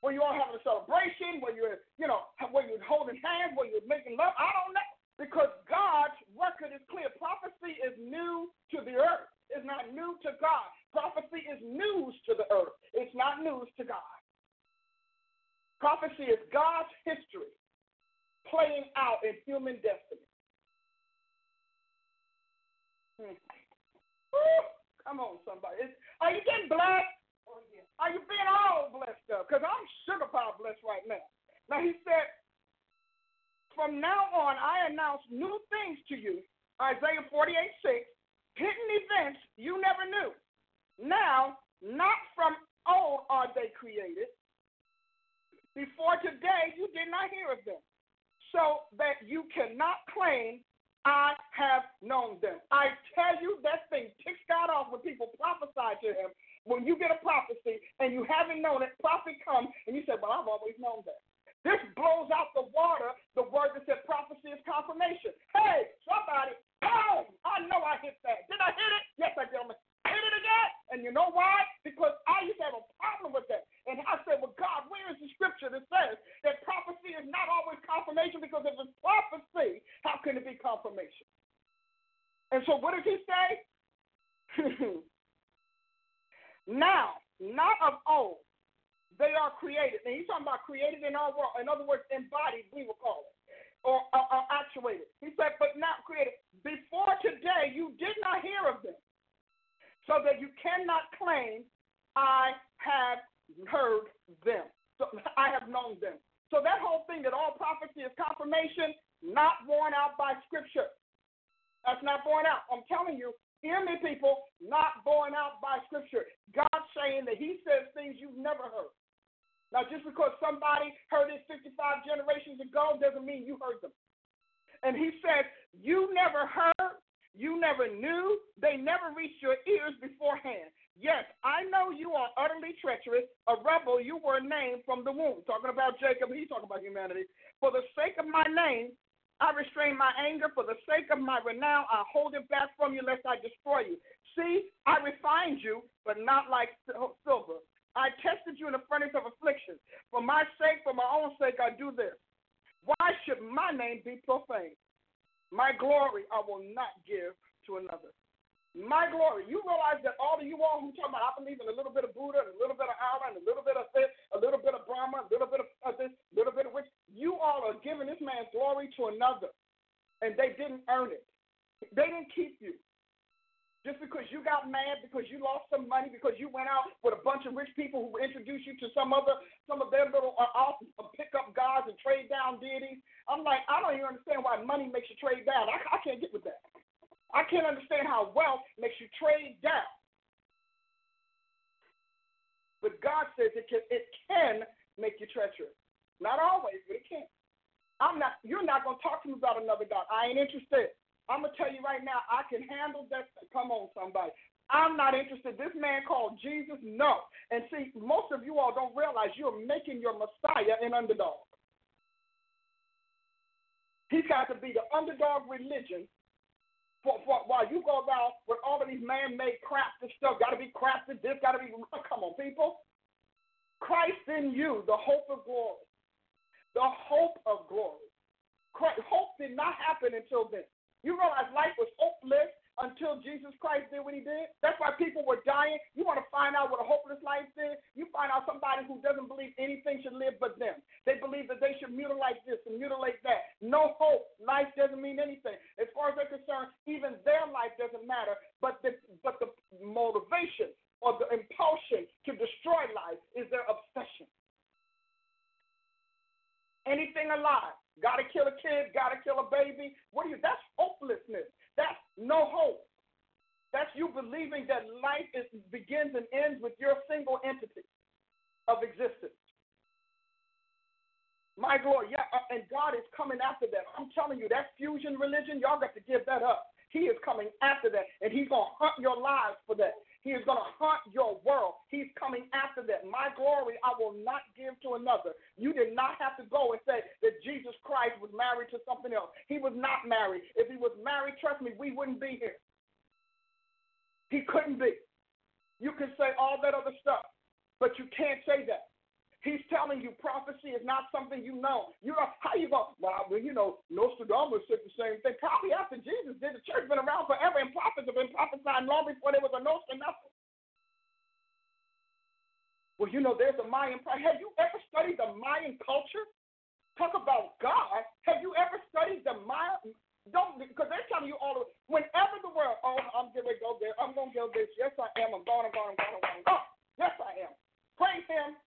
Were you all having a celebration? Were you, you know, were you holding hands? Were you making love? I don't know. Because God's record is clear. Prophecy is new to the earth. It's not new to God. Prophecy is news to the earth. It's not news to God. Prophecy is God's history playing out in human destiny. Hmm. Come on, somebody. are you getting blessed? Are you being all blessed up? Because I'm sugar pie blessed right now. Now he said, From now on, I announce new things to you. Isaiah 48 6. Hidden events you never knew. Now, not from old are they created. Before today, you did not hear of them. So that you cannot claim I have known them. I tell you, that thing ticks God off when people prophesy to him when you get a prophecy and you haven't known it, prophet comes and you say, Well, I've always known that. This blows out the water, the word that said prophecy is confirmation. Hey, somebody, boom! I know I hit that. Did I hit it? Yes, I did. I'm Hit it again. And you know why? Because I used to have a problem with that. And I said, Well, God, where is the scripture that says that prophecy is not always confirmation? Because if it's prophecy, how can it be confirmation? And so what did he say? [laughs] now, not of old, they are created. And he's talking about created in our world. In other words, embodied, we will call it, or, or, or actuated. He said, but not created. Before today, you did not hear of them, so that you cannot claim, I have heard them. So I have known them. So that whole thing that all prophecy is confirmation, not worn out by scripture. That's not borne out. I'm telling you, hear me, people, not borne out by scripture. God saying that He says things you've never heard. Now, just because somebody heard it 55 generations ago doesn't mean you heard them. And He says, You never heard, you never knew, they never reached your ears beforehand. Yes, I know you are utterly treacherous, a rebel you were named from the womb. Talking about Jacob, he's talking about humanity. For the sake of my name, I restrain my anger. For the sake of my renown, I hold it back from you lest I destroy you. See, I refined you, but not like silver. I tested you in the furnace of affliction. For my sake, for my own sake, I do this. Why should my name be profaned? My glory I will not give to another my glory. You realize that all of you all who talk about, I believe in a little bit of Buddha, and a little bit of Allah, and a little bit of this, a little bit of Brahma, a little bit of this, a little bit of which, you all are giving this man's glory to another, and they didn't earn it. They didn't keep you. Just because you got mad, because you lost some money, because you went out with a bunch of rich people who introduced you to some other, some of their little uh, awesome pickup gods and trade down deities. I'm like, I don't even understand why money makes you trade down. I, I can't get with that. I can't understand how wealth makes you trade down. But God says it can, it can make you treacherous. Not always, but it can. I'm not. You're not gonna talk to me about another God. I ain't interested. I'm gonna tell you right now. I can handle that. Come on, somebody. I'm not interested. This man called Jesus, no. And see, most of you all don't realize you're making your Messiah an underdog. He's got to be the underdog religion for, for, while you go around with all of these man-made crafted stuff, got to be crafted, this got to be, [laughs] come on, people. Christ in you, the hope of glory. The hope of glory. Christ, hope did not happen until then. You realize life was hopeless until Jesus Christ did what he did. That's why people were dying. You want to find out what a hopeless life is? You find out somebody who doesn't believe anything should live but them. They believe that they should mutilate this and mutilate that. No hope. Life doesn't mean anything. As far as they're concerned, even their life doesn't matter. But the but the motivation or the impulsion to destroy life is their obsession. Anything alive. Gotta kill a kid, gotta kill a baby. What do you that's hopelessness. That's no hope. That's you believing that life is, begins and ends with your single entity of existence. My glory, yeah, uh, and God is coming after that. I'm telling you, that fusion religion, y'all got to give that up. He is coming after that, and He's going to hunt your lives for that. He is going to haunt your world. He's coming after that. My glory I will not give to another. You did not have to go and say that Jesus Christ was married to something else. He was not married. If he was married, trust me, we wouldn't be here. He couldn't be. You can say all that other stuff, but you can't say that. He's telling you prophecy is not something you know. You know how you go? Well, you know, Nostradamus said the same thing. Probably after Jesus did. The church been around forever, and prophets have been prophesying long before there was a Nostradamus. Well, you know, there's a Mayan. Have you ever studied the Mayan culture? Talk about God. Have you ever studied the Mayan? Don't because they're telling you all the whenever the world. Oh, I'm to go there. I'm gonna go this. Yes, I am. I'm going. I'm going. I'm going. I'm going. Yes, I am. Praise Him.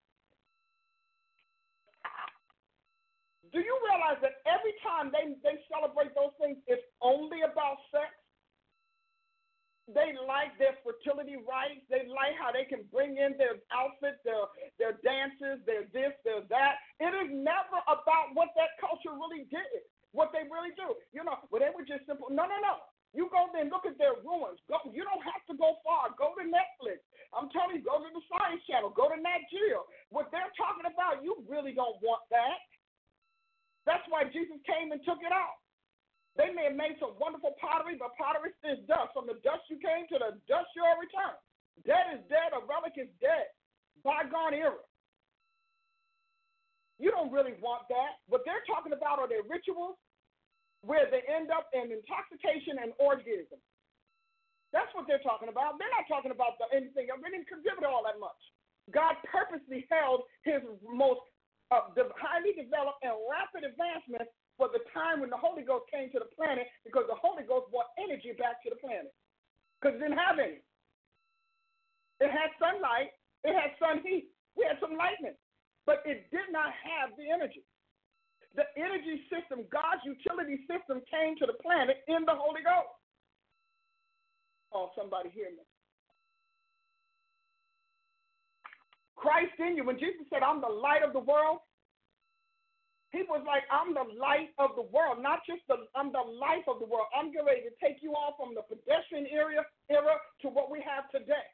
Do you realize that every time they, they celebrate those things, it's only about sex? They like their fertility rites. They like how they can bring in their outfits, their their dances, their this, their that. It is never about what that culture really did, what they really do. You know, well, they were just simple. No, no, no. You go there and look at their ruins. Go, you don't have to go far. Go to Netflix. I'm telling you, go to the Science Channel. Go to Geo. What they're talking about, you really don't want that. That's why Jesus came and took it out. They may have made some wonderful pottery, but pottery is dust. From the dust you came to the dust you'll return. Dead is dead, a relic is dead. Bygone era. You don't really want that. What they're talking about are their rituals. where they end up in intoxication and orgasm. That's what they're talking about. They're not talking about the, anything. They didn't contribute all that much. God purposely held his most uh, highly developed and rapid advancement for the time when the Holy Ghost came to the planet because the Holy Ghost brought energy back to the planet because it didn't have any. It had sunlight, it had sun heat, we had some lightning, but it did not have the energy. The energy system, God's utility system, came to the planet in the Holy Ghost. Oh, somebody hear me. Christ in you. When Jesus said, I'm the light of the world, he was like, I'm the light of the world, not just the I'm the life of the world. I'm getting ready to take you all from the pedestrian era era to what we have today.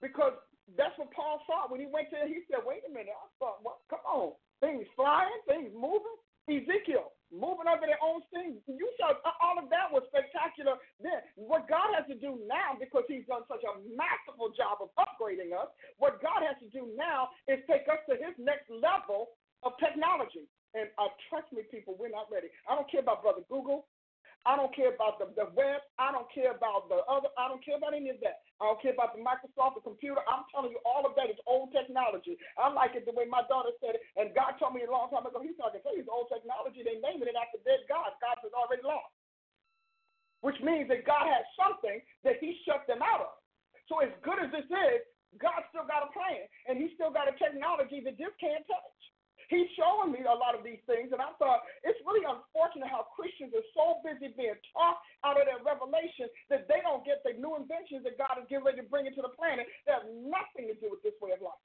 Because that's what Paul saw when he went there. He said, "Wait a minute, I thought, what? Come on, things flying, things moving." Ezekiel moving over their own things. You saw all of that was spectacular. Then what God has to do now, because He's done such a masterful job of upgrading us, what God has to do now is take us to His next level of technology. And uh, trust me, people, we're not ready. I don't care about Brother Google. I don't care about the, the web. I don't care about the other. I don't care about any of that. I don't care about the Microsoft, the computer. I'm telling you, all of that is old technology. I like it the way my daughter said it, and God told me a long time ago. He said, "I you, it's old technology. They naming it after dead gods. God has already lost." Which means that God has something that He shut them out of. So as good as this is, God still got a plan, and He still got a technology that this can't touch. He's showing me a lot of these things, and I thought it's really unfortunate how Christians are so busy being taught out of their revelation that they don't get the new inventions that God is getting ready to bring into the planet that have nothing to do with this way of life.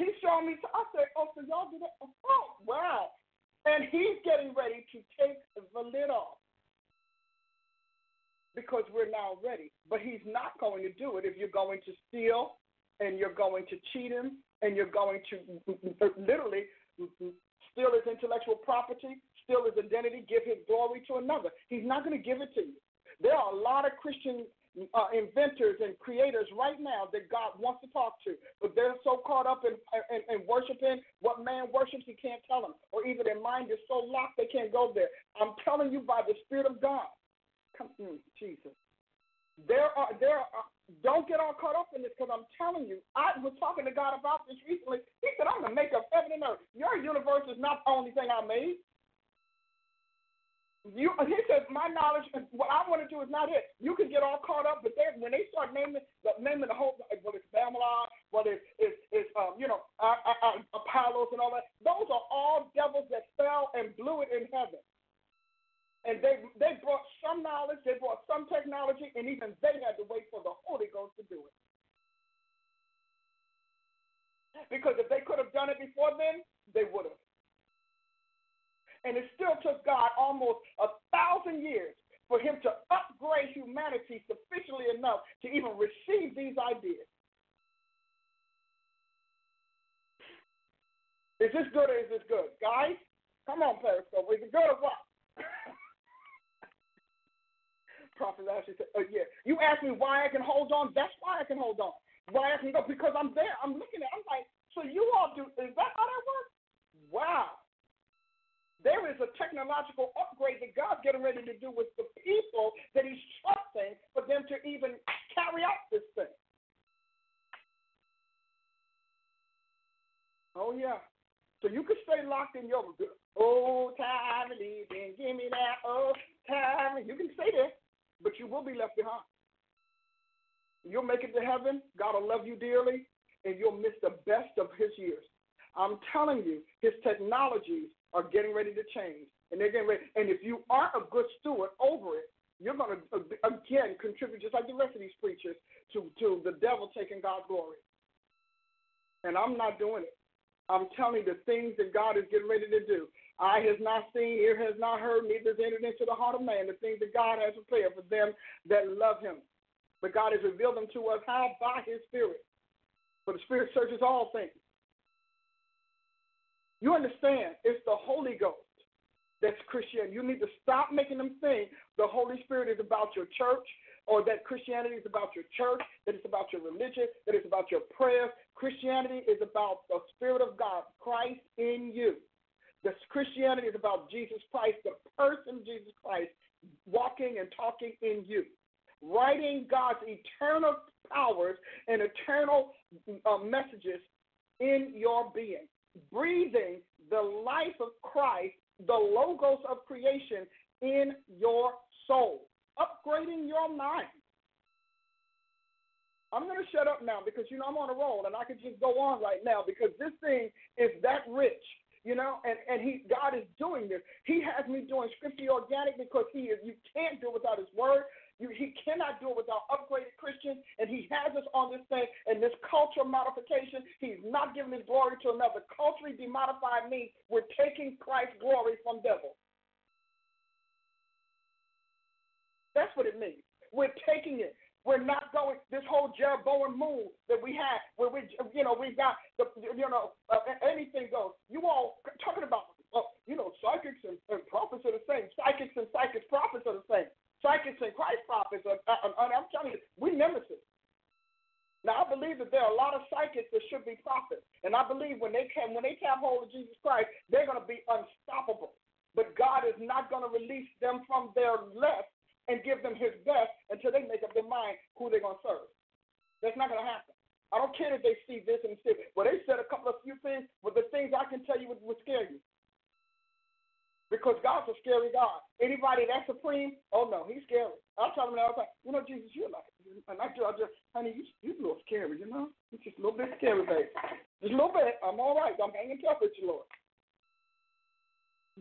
He's showing me, I said, oh, so y'all did it? Oh, wow. And he's getting ready to take the lid off because we're now ready. But he's not going to do it if you're going to steal, and you're going to cheat him and you're going to literally steal his intellectual property, steal his identity, give his glory to another. He's not going to give it to you. There are a lot of Christian uh, inventors and creators right now that God wants to talk to, but they're so caught up in, in, in worshiping what man worships, he can't tell them, or even their mind is so locked they can't go there. I'm telling you by the Spirit of God. Come, mm, Jesus. There are there are don't get all caught up in this because I'm telling you, I was talking to God about this recently. He said, I'm the maker of heaven and earth. Your universe is not the only thing I made. You, he said, my knowledge, what I want to do is not it. You can get all caught up, but they, when they start naming the, naming the whole, whether it's Babylon, whether it's, it's, it's um, you know, uh, uh, uh, Apollos and all that, those are all devils that fell and blew it in heaven and they they brought some knowledge, they brought some technology, and even they had to wait for the Holy Ghost to do it. Because if they could have done it before then, they would have. And it still took God almost a thousand years for him to upgrade humanity sufficiently enough to even receive these ideas. Is this good or is this good? Guys, come on, Periscope. Is it good or what? [laughs] Prophet Ashley said, uh, yeah. You ask me why I can hold on. That's why I can hold on. Why I can go because I'm there. I'm looking at. I'm like, so you all do? Is that how that works? Wow. There is a technological upgrade that God's getting ready to do with the people that He's trusting for them to even carry out this thing. Oh yeah. So you can stay locked in your old time living. Give me that old time. You can stay there but you will be left behind. You'll make it to heaven. God will love you dearly, and you'll miss the best of His years. I'm telling you, His technologies are getting ready to change, and they're getting ready. And if you aren't a good steward over it, you're going to uh, again contribute, just like the rest of these preachers, to to the devil taking God's glory. And I'm not doing it. I'm telling you the things that God is getting ready to do. Eye has not seen, ear has not heard, neither has entered into the heart of man the things that God has prepared for them that love him. But God has revealed them to us how? By his Spirit. For the Spirit searches all things. You understand, it's the Holy Ghost that's Christianity. You need to stop making them think the Holy Spirit is about your church or that Christianity is about your church, that it's about your religion, that it's about your prayers. Christianity is about the Spirit of God, Christ in you. This Christianity is about Jesus Christ, the person Jesus Christ, walking and talking in you, writing God's eternal powers and eternal uh, messages in your being, breathing the life of Christ, the logos of creation in your soul, upgrading your mind. I'm going to shut up now because, you know, I'm on a roll and I could just go on right now because this thing is that rich you know, and, and he God is doing this. He has me doing scripture organic because he is you can't do it without his word. You, he cannot do it without upgraded Christians, and he has us on this thing and this cultural modification. He's not giving his glory to another. Culturally demodified means we're taking Christ's glory from devil. That's what it means. We're taking it. We're not going this whole Jeroboam move that we had, where we, you know, we got the, you know, uh, anything goes. You all talking about, uh, you know, psychics and, and prophets are the same. Psychics and psychics prophets are the same. Psychics and Christ prophets are. Uh, uh, I'm telling you, we nemesis. Now I believe that there are a lot of psychics that should be prophets, and I believe when they can, when they tap hold of Jesus Christ, they're going to be unstoppable. But God is not going to release them from their left and give them his best until they make up their mind who they're going to serve. That's not going to happen. I don't care if they see this and see. it. Well, they said a couple of few things, but the things I can tell you would, would scare you. Because God's a scary God. Anybody that's supreme, oh no, he's scary. I tell them all the time, you know, Jesus, you're like, and I I just, honey, you, you're a little scary, you know? You're just a little bit scary, baby. Just a little bit. I'm all right. I'm hanging tough with you, Lord.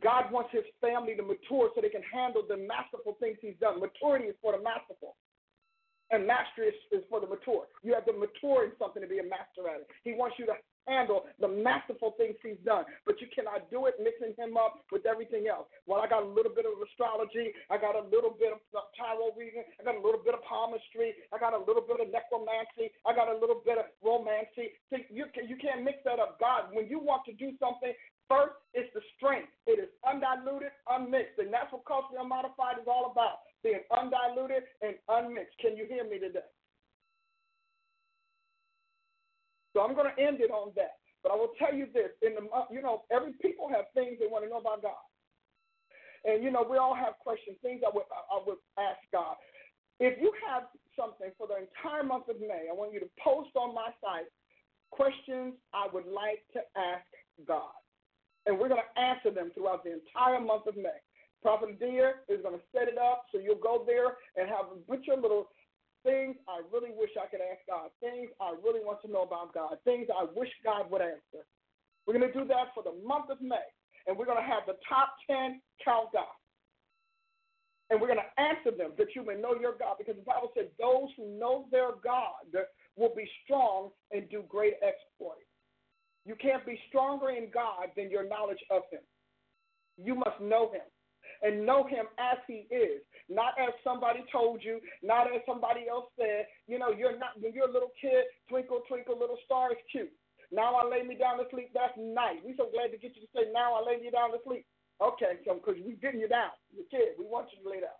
God wants his family to mature so they can handle the masterful things he's done. Maturity is for the masterful. And mastery is, is for the mature. You have to mature in something to be a master at it. He wants you to handle the masterful things he's done. But you cannot do it mixing him up with everything else. Well, I got a little bit of astrology. I got a little bit of tarot reading. I got a little bit of palmistry. I got a little bit of necromancy. I got a little bit of romancy. See, you, can, you can't mix that up. God, when you want to do something, First, it's the strength. It is undiluted, unmixed. And that's what culturally unmodified is all about being undiluted and unmixed. Can you hear me today? So I'm going to end it on that. But I will tell you this: in the you know, every people have things they want to know about God, and you know, we all have questions, things I would I would ask God. If you have something for the entire month of May, I want you to post on my site questions I would like to ask God and we're going to answer them throughout the entire month of May. Prophet Deer is going to set it up so you'll go there and have a bunch of little things I really wish I could ask God, things I really want to know about God, things I wish God would answer. We're going to do that for the month of May, and we're going to have the top 10 countdown. And we're going to answer them that you may know your God, because the Bible said those who know their God will be strong and do great exploits. You can't be stronger in God than your knowledge of Him. You must know Him and know Him as He is, not as somebody told you, not as somebody else said. You know, you're not when you're a little kid. Twinkle, twinkle, little star is cute. Now I lay me down to sleep. That's nice. We're so glad to get you to say, "Now I lay you down to sleep." Okay, so because we're getting you down, you're kid. We want you to lay down.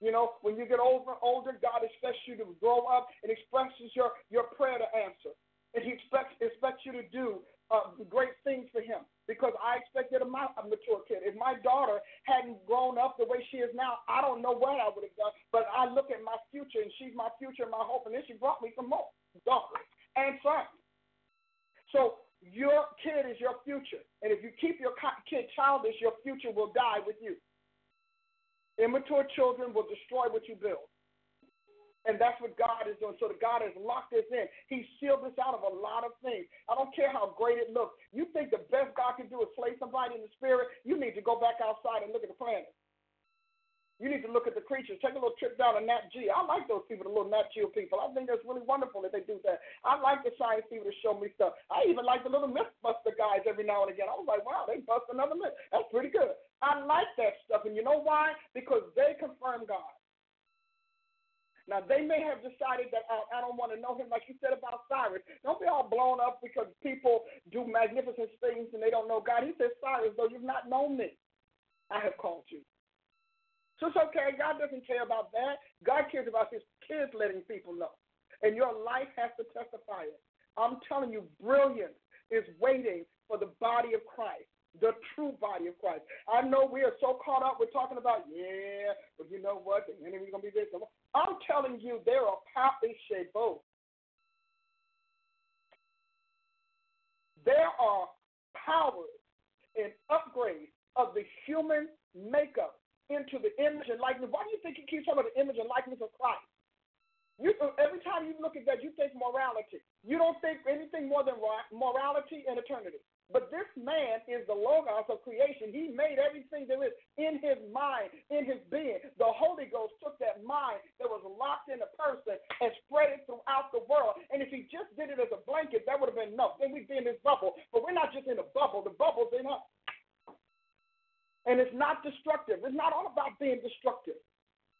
You know, when you get older, older, God expects you to grow up and expresses your your prayer to answer, and He expects expects you to do uh, great things for him because I expected a, a mature kid. If my daughter hadn't grown up the way she is now, I don't know what I would have done. But I look at my future, and she's my future my hope, and then she brought me some more daughters and sons. So your kid is your future, and if you keep your kid childish, your future will die with you. Immature children will destroy what you build. And that's what God is doing. So the God has locked us in. He sealed us out of a lot of things. I don't care how great it looks. You think the best God can do is slay somebody in the spirit? You need to go back outside and look at the planet. You need to look at the creatures. Take a little trip down to Nat G. I like those people, the little Nat Geo people. I think that's really wonderful that they do that. I like the science people to show me stuff. I even like the little Mythbuster guys every now and again. I was like, wow, they bust another myth. That's pretty good. I like that stuff. And you know why? Because they confirm God. Now, they may have decided that uh, I don't want to know him, like you said about Cyrus. Don't be all blown up because people do magnificent things and they don't know God. He says, Cyrus, though you've not known me, I have called you. So it's okay. God doesn't care about that. God cares about his kids letting people know. And your life has to testify it. I'm telling you, brilliance is waiting for the body of Christ, the true body of Christ. I know we are so caught up with talking about, yeah, but you know what? The enemy's going to be this. I'm telling you, there are power, both. There are powers and upgrades of the human makeup into the image and likeness. Why do you think he keeps talking about the image and likeness of Christ? You, every time you look at that, you think morality. You don't think anything more than morality and eternity. But this man is the logos of creation. He made everything there is in his mind, in his being. The Holy Ghost took that mind that was locked in a person and spread it throughout the world. And if he just did it as a blanket, that would have been enough. Then we'd be in this bubble. But we're not just in a bubble, the bubble's in us. And it's not destructive. It's not all about being destructive.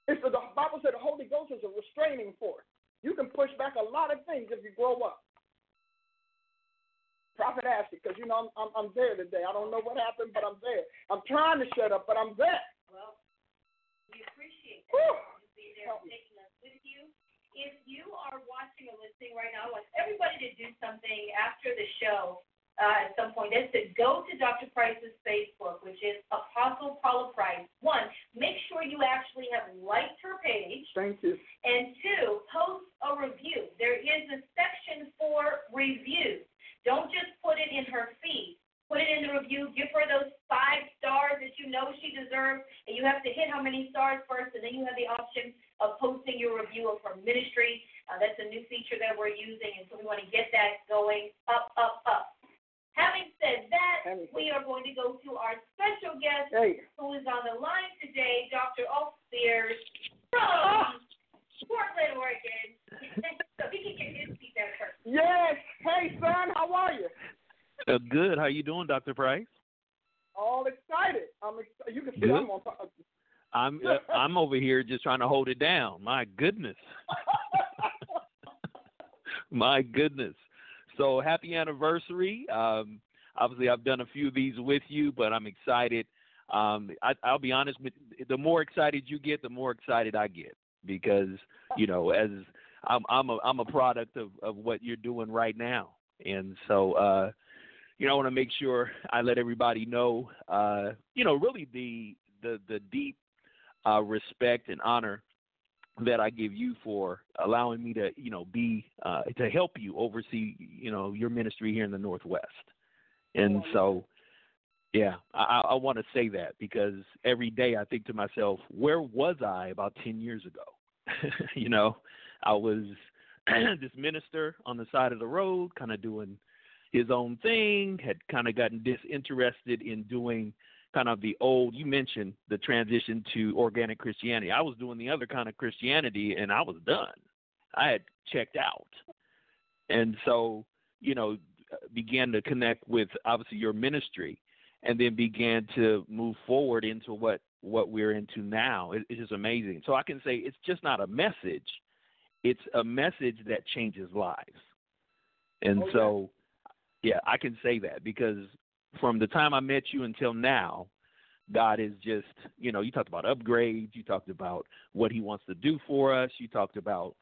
It's the, the Bible said the Holy Ghost is a restraining force. You can push back a lot of things if you grow up. Prophet Ashley, because you know I'm, I'm I'm there today. I don't know what happened, but I'm there. I'm trying to shut up, but I'm there. Well, we appreciate that. Whew. Be there taking us with you. If you are watching or listening right now, I want everybody to do something after the show uh, at some point is to go to Dr. Price's Facebook, which is Apostle Paula Price. One, make sure you actually have liked her page. Thank you. And two, post a review. There is a section for reviews. Don't just put it in her feed. Put it in the review. Give her those five stars that you know she deserves. And you have to hit how many stars first, and then you have the option of posting your review of her ministry. Uh, that's a new feature that we're using, and so we want to get that going up, up, up. Having said that, we are going to go to our special guest hey. who is on the line today, Dr. Ulf Spears from Portland, Oregon. so he can get his feedback first. Yes. Hey, son, how are you? Uh, good. How you doing, Dr. Price? All excited. I'm excited. You can see good. I'm on top. I'm uh, I'm over here just trying to hold it down. My goodness. [laughs] My goodness. So happy anniversary. Um, obviously, I've done a few of these with you, but I'm excited. Um, I, I'll be honest with the more excited you get, the more excited I get because you know as I'm I'm a I'm a product of of what you're doing right now, and so uh, you know I want to make sure I let everybody know uh, you know really the the the deep uh, respect and honor that I give you for allowing me to, you know, be uh, to help you oversee, you know, your ministry here in the Northwest. And so, yeah, I, I want to say that because every day I think to myself, where was I about ten years ago? [laughs] you know, I was [clears throat] this minister on the side of the road, kind of doing his own thing, had kind of gotten disinterested in doing kind of the old you mentioned the transition to organic christianity. I was doing the other kind of christianity and i was done. I had checked out. And so you know began to connect with obviously your ministry and then began to move forward into what what we're into now. It, it's amazing. So i can say it's just not a message. It's a message that changes lives. And oh, okay. so yeah i can say that because from the time I met you until now, God is just, you know, you talked about upgrades, you talked about what He wants to do for us, you talked about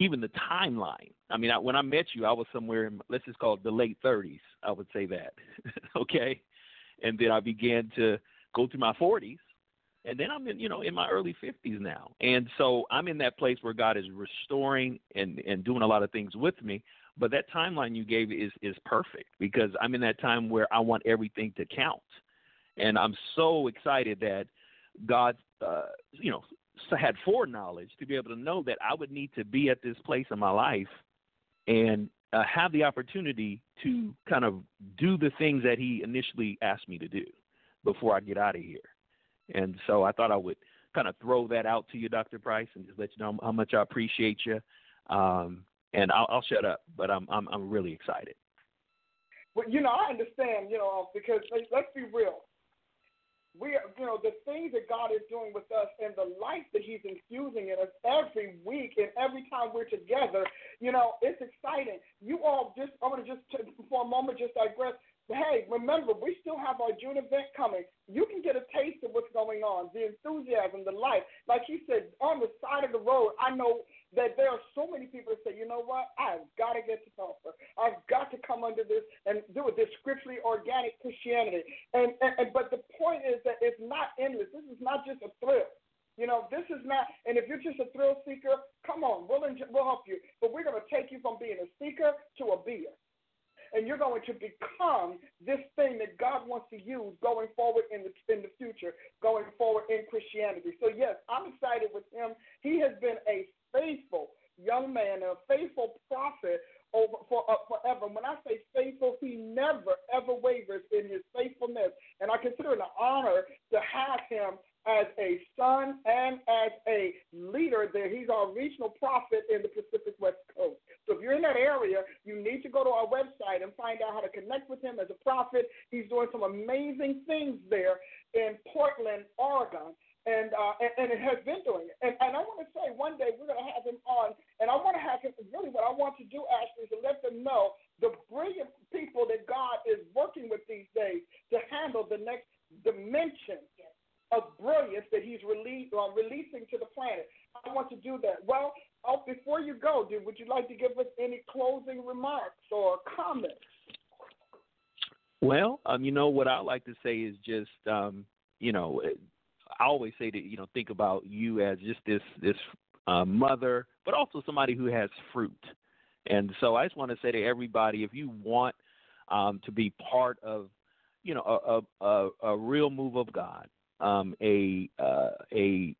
even the timeline. I mean, I, when I met you, I was somewhere in, let's just call it the late 30s, I would say that, [laughs] okay? And then I began to go through my 40s, and then I'm in, you know, in my early 50s now. And so I'm in that place where God is restoring and, and doing a lot of things with me. But that timeline you gave is is perfect because I'm in that time where I want everything to count, and I'm so excited that God, uh, you know, had foreknowledge to be able to know that I would need to be at this place in my life and uh, have the opportunity to kind of do the things that He initially asked me to do before I get out of here. And so I thought I would kind of throw that out to you, Dr. Price, and just let you know how much I appreciate you. Um, and I'll, I'll shut up. But I'm I'm I'm really excited. Well, you know, I understand. You know, because let's be real. We, are, you know, the things that God is doing with us and the life that He's infusing in us every week and every time we're together, you know, it's exciting. You all just, I'm going to just, [laughs] for a moment, just digress. hey, remember, we still have our June event coming. You can get a taste of what's going on, the enthusiasm, the life. Like he said, on the side of the road, I know that there are so many people that say, you know what, I've got to get to Tulsa. I've got to come under this and do this scripturally organic Christianity. And, and, and but the point is that it's not endless. This is not just a thrill. You know, this is not, and if you're just a thrill seeker, come on, we'll, we'll help you. But we're going to take you from being a seeker to a beer and you're going to become this thing that God wants to use going forward in the in the future, going forward in Christianity. So yes, I'm excited with him. He has been a faithful young man, and a faithful prophet over for uh, forever. When I say faithful, he never ever wavers in his faithfulness, and I consider it an honor to have him as a son and as a leader there. He's our regional prophet in the Pacific West Coast. So if you're in that area, you need to go to our website and find out how to connect with him as a prophet. He's doing some amazing things there in Portland, Oregon. And, uh, and, and it has been doing it. And, and I want to say one day we're going to have him on, and I want to have him. Really, what I want to do, Ashley, is to let them know the brilliant people that God is working with these days to handle the next dimension of brilliance that he's release, uh, releasing to the planet. I want to do that. Well, oh, before you go, dude, would you like to give us any closing remarks or comments? Well, um, you know what I like to say is just, um, you know, I always say that you know think about you as just this this uh, mother, but also somebody who has fruit. And so I just want to say to everybody, if you want um, to be part of, you know, a, a, a real move of God, um, a uh, a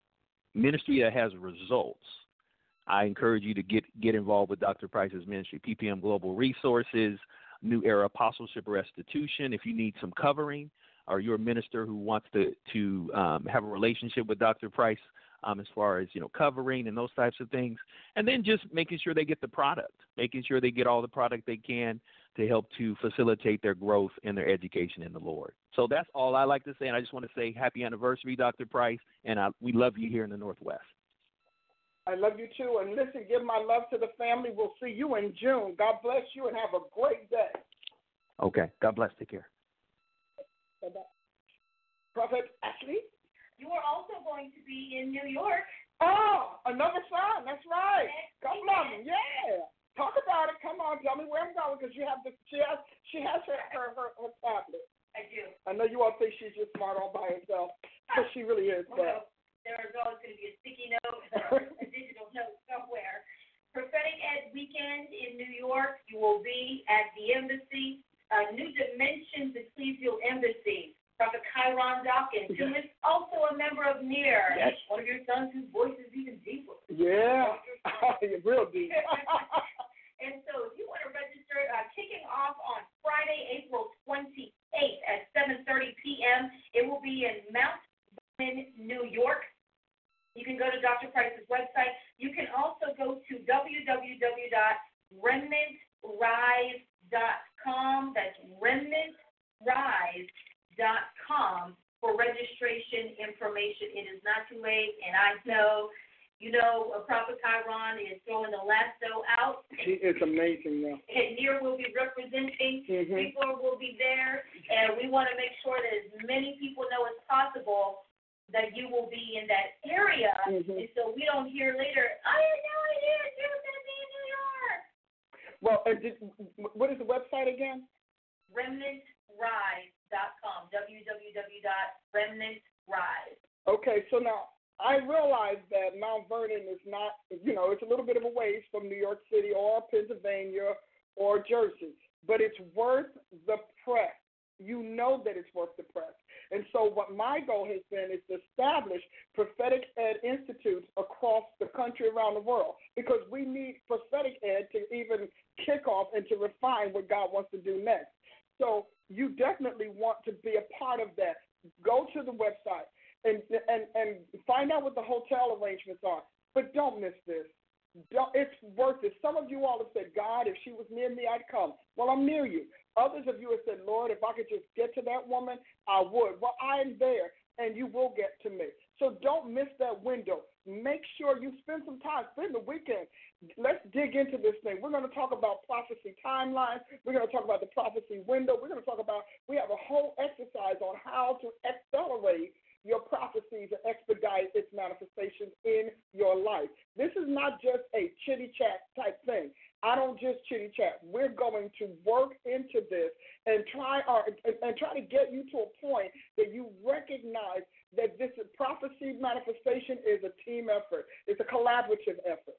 ministry that has results, I encourage you to get get involved with Dr. Price's ministry, PPM Global Resources, New Era Apostleship Restitution. If you need some covering, or you're a minister who wants to to um, have a relationship with Dr. Price, um, as far as you know covering and those types of things, and then just making sure they get the product, making sure they get all the product they can to help to facilitate their growth and their education in the Lord. So that's all I like to say, and I just want to say happy anniversary, Dr. Price, and I, we love you here in the Northwest. I love you too, and listen, give my love to the family. We'll see you in June. God bless you, and have a great day. Okay, God bless. Take care. Bye-bye. Prophet Ashley. You are also going to be in New York. Oh, another son. That's right. Come on, yeah. Talk about it. Come on, tell me where I'm going because you have the she has she has her her, her, her tablet. I do. I know you all think she's just smart all by herself, but she really is. [laughs] Oh, well, there is always going to be a sticky note, [laughs] a digital note somewhere. Prophetic Ed Weekend in New York. You will be at the embassy, uh, New Dimensions Ecclesial Embassy. Prophet Chiron Dawkins, who is also a member of NEAR. Yes. One of your sons whose voice is even deeper. Yeah, [laughs] real deep. [laughs] and so if you want to register, uh, kicking off on Friday, April 28th at 7.30 p.m., it will be in Mount Vernon, New York. You can go to Dr. Price's website. You can also go to www.remnantrise.com. That's remnantrise.com for registration information. It is not too late, and I know, you know, Prophet Chiron is throwing the lasso out. She is amazing now. And Near will be representing. Mhm. People will be there, and we want to make sure that as many people know as possible that you will be in that area, Mhm. and so we don't hear later. I had no idea you were going to be in New York. Well, and did, what is the website again? RemnantRise.com. www.remnantrise. Okay, so now I realize that Mount Vernon is not, you know, it's a little bit of a ways from New York City or Pennsylvania or Jersey, but it's worth the press. You know that it's worth the press. And so, what my goal has been is to establish prophetic ed institutes across the country, around the world, because we need prophetic ed to even kick off and to refine what God wants to do next. So, you definitely want to be a part of that. Go to the website and and and find out what the hotel arrangements are. But don't miss this. Don't, it's worth it. Some of you all have said, God, if she was near me, I'd come. Well, I'm near you. Others of you have said, Lord, if I could just get to that woman, I would. Well, I am there, and you will get to me. So don't miss that window. Make sure you spend some time, spend the weekend. Let's dig into this thing. We're going to talk about prophecy timelines. We're going to talk about the prophecy window. We're going to talk about, we have a whole exercise on how to accelerate your prophecies and expedite its manifestations in your life. This is not just a chitty chat type thing. I don't just chitty chat. We're going to work into this and try our and try to get you to a point that you recognize that this prophecy manifestation is a team effort. It's a collaborative effort.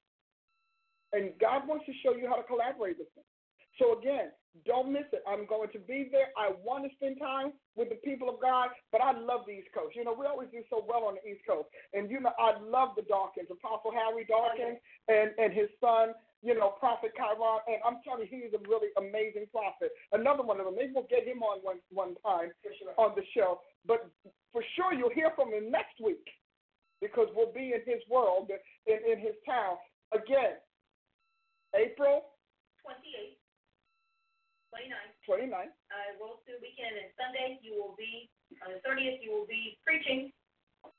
And God wants to show you how to collaborate with him. So again, don't miss it. I'm going to be there. I want to spend time with the people of God, but I love the East Coast. You know, we always do so well on the East Coast. And, you know, I love the Dawkins, Apostle Harry Dawkins and, and his son, you know, Prophet Chiron. And I'm telling you, he's a really amazing prophet. Another one of them. Maybe we'll get him on one, one time sure. on the show. But for sure, you'll hear from him next week because we'll be in his world, in, in his town. Again, April 28th. 29. 29. Uh, World Student Weekend and Sunday, you will be, on the 30th, you will be preaching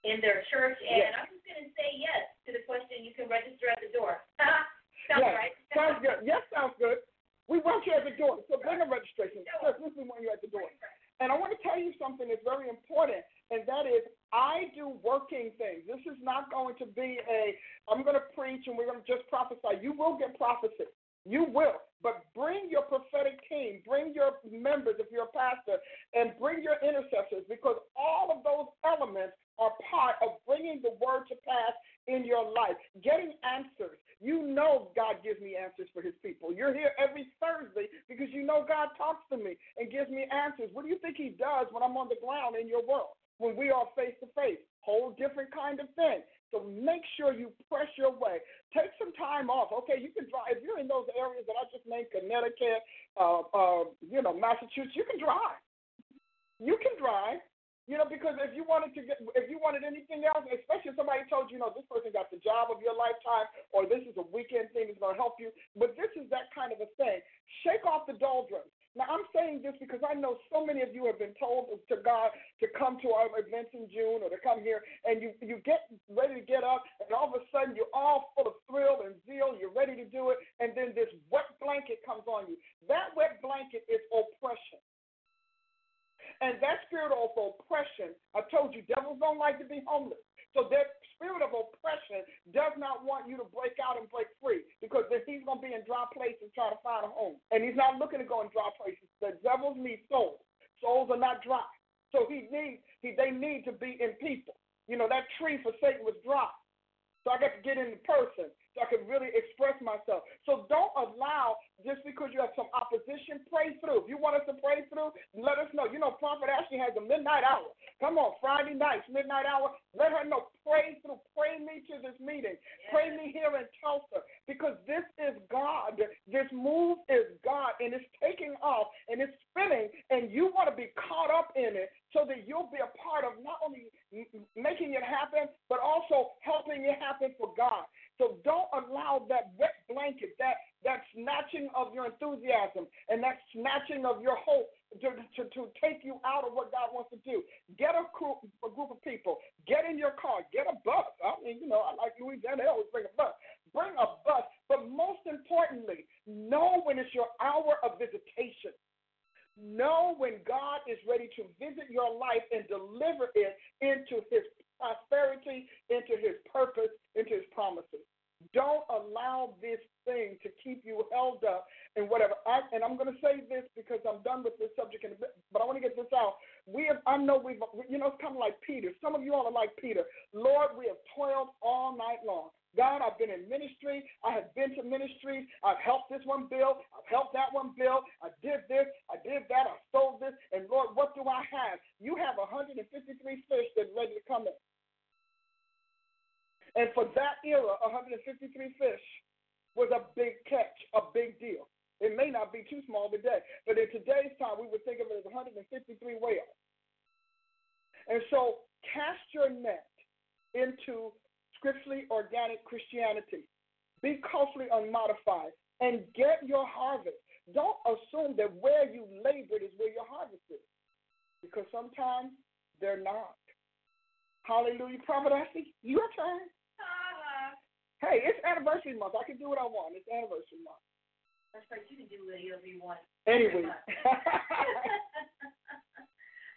in their church. And yes. I'm just going to say yes to the question you can register at the door. [laughs] sounds yes. right. sounds good. Yes, sounds good. We want you at the door, so bring a registration. Yes, we want you at the door. And I want to tell you something that's very important, and that is I do working things. This is not going to be a, I'm going to preach and we're going to just prophesy. You will get prophecy. You will. But bring your prophetic team, bring your members if you're a pastor, and bring your intercessors because all of those elements are part of bringing the word to pass in your life, getting answers. You know God gives me answers for his people. You're here every Thursday because you know God talks to me and gives me answers. What do you think he does when I'm on the ground in your world? When we are face to face? Whole different kind of thing. So make sure you press your way. Take some time off. Okay, you can drive. If you're in those areas that I just named, Connecticut, uh, uh, you know, Massachusetts, you can drive. You can drive. You know, because if you wanted to get, if you wanted anything else, especially if somebody told you, you know, this person got the job of your lifetime, or this is a weekend thing that's going to help you, but this is that kind of a thing. Shake off the doldrums. Now, I'm saying this because I know so many of you have been told to God to come to our events in June or to come here, and you, you get ready to get up, and all of a sudden you're all full of thrill and zeal, you're ready to do it, and then this wet blanket comes on you. That wet blanket is oppression. And that spirit of oppression, I told you, devils don't like to be homeless. So that spirit of oppression does not want you to break out and break free because then he's going to be in dry places trying to find a home. And he's not looking to go in dry places. The devils need souls. Souls are not dry. So he needs, he, they need to be in people. You know, that tree for Satan was dry. So I got to get in the person so I can really express myself. So don't allow just because you have some opposition, pray through. If you want us to pray through, let us know. You know, Prophet Ashley has a midnight hour. Come on, Friday nights, midnight hour. Let her know. Pray through. Pray me to this meeting. Pray me here in Tulsa because this is God. This move is God and it's taking off and it's spinning and you want to be caught up in it so that you'll be a part of not only making it happen, but also helping it happen for God. So don't allow that wet blanket, that, that snatching of your enthusiasm and that snatching of your hope to, to, to take you out of what God wants to do. Get a, crew, a group of people. Get in your car. Get a bus. I mean, you know, I like Louisiana. They always bring a bus. Bring a bus. But most importantly, know when it's your hour of visitation. Know when God is ready to visit your life and deliver it into his prosperity, into his purpose, into his promises. Don't allow this thing to keep you held up and whatever. I, and I'm going to say this because I'm done with this subject, in a bit, but I want to get this out. We have, I know we've, you know, it's kind of like Peter. Some of you all are like Peter. Lord, we have toiled all night long. God, I've been in ministry. I have been to ministries. I've helped this one build. I've helped that one build. I did this. I did that. I sold this. And Lord, what do I have? You have 153 fish that's ready to come in. And for that era, 153 fish was a big catch, a big deal. It may not be too small today, but in today's time, we would think of it as 153 whales. And so cast your net into scripturally organic Christianity. Be culturally unmodified and get your harvest. Don't assume that where you labored is where your harvest is, because sometimes they're not. Hallelujah. Prophet Ashley, your turn. Hey, it's anniversary month. I can do what I want. It's anniversary month. That's right. You can do whatever you want. Anyway. [laughs] [laughs]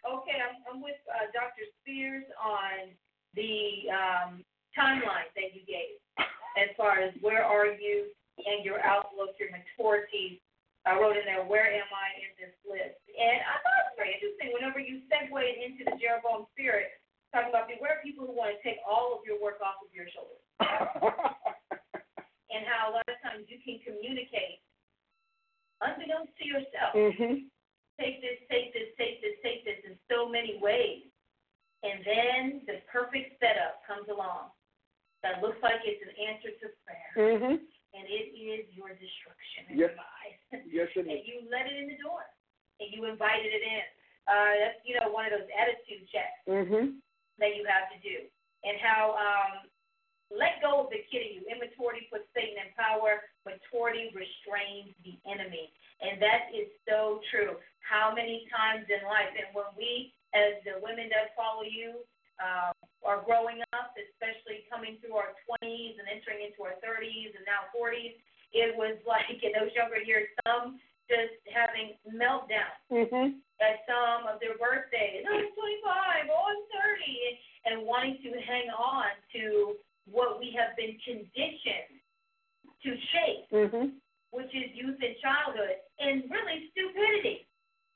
okay, I'm, I'm with uh, Dr. Spears on the um, timeline that you gave as far as where are you and your outlook, your maturity. I wrote in there, where am I in this list? And I thought it was very interesting whenever you segued into the Jeroboam spirit, talking about beware people who want to take all of your work off of your shoulders. And how a lot of times you can communicate unbeknownst to yourself. mhm. Take this, take this, take this, take this in so many ways. And then the perfect setup comes along that looks like it's an answer to prayer. Mhm. And it is your destruction in Yes. your eyes. [laughs] Yes, it and you let it in the door. And you invited it in. Uh, that's, you know, one of those attitude checks Mhm. that you have to do. And how um, let go of the kid in you. Immaturity puts Satan in power. Maturity restrains the enemy. And that is so true. How many times in life, and when we, as the women that follow you, um, are growing up, especially coming through our 20s and entering into our 30s and now 40s, it was [laughs] like in those younger years, some just having meltdowns Mhm. at some of their birthdays. Oh, I'm 25, oh, I'm 30, and, and wanting to hang on to what we have been conditioned to shape, Mhm. which is youth and childhood, and really stupidity.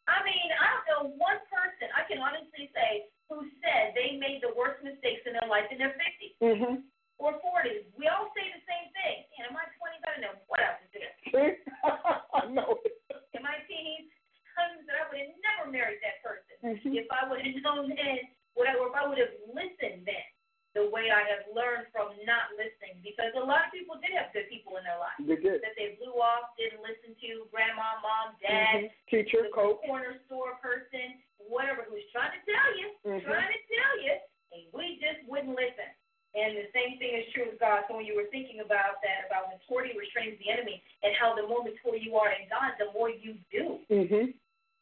I mean, I don't know one person I can honestly say who said they made the worst mistakes in their life in their 50s Mhm. or 40s. We all say the same thing. And in my 20s, I don't know what else to do. See? I know. In my teens, tons that I would have never married that person. Mhm. if I would have known then, what I, or if I would have listened then, the way I have learned from not listening, because a lot of people did have good people in their lives They did. that they blew off, didn't listen to, grandma, mom, dad, Mhm. Teacher, coach. corner store person, whatever, who's trying to tell you, Mhm. trying to tell you, and we just wouldn't listen. And the same thing is true with God. So when you were thinking about that, about maturity restrains the enemy, and how the more mature you are in God, the more you do Mhm.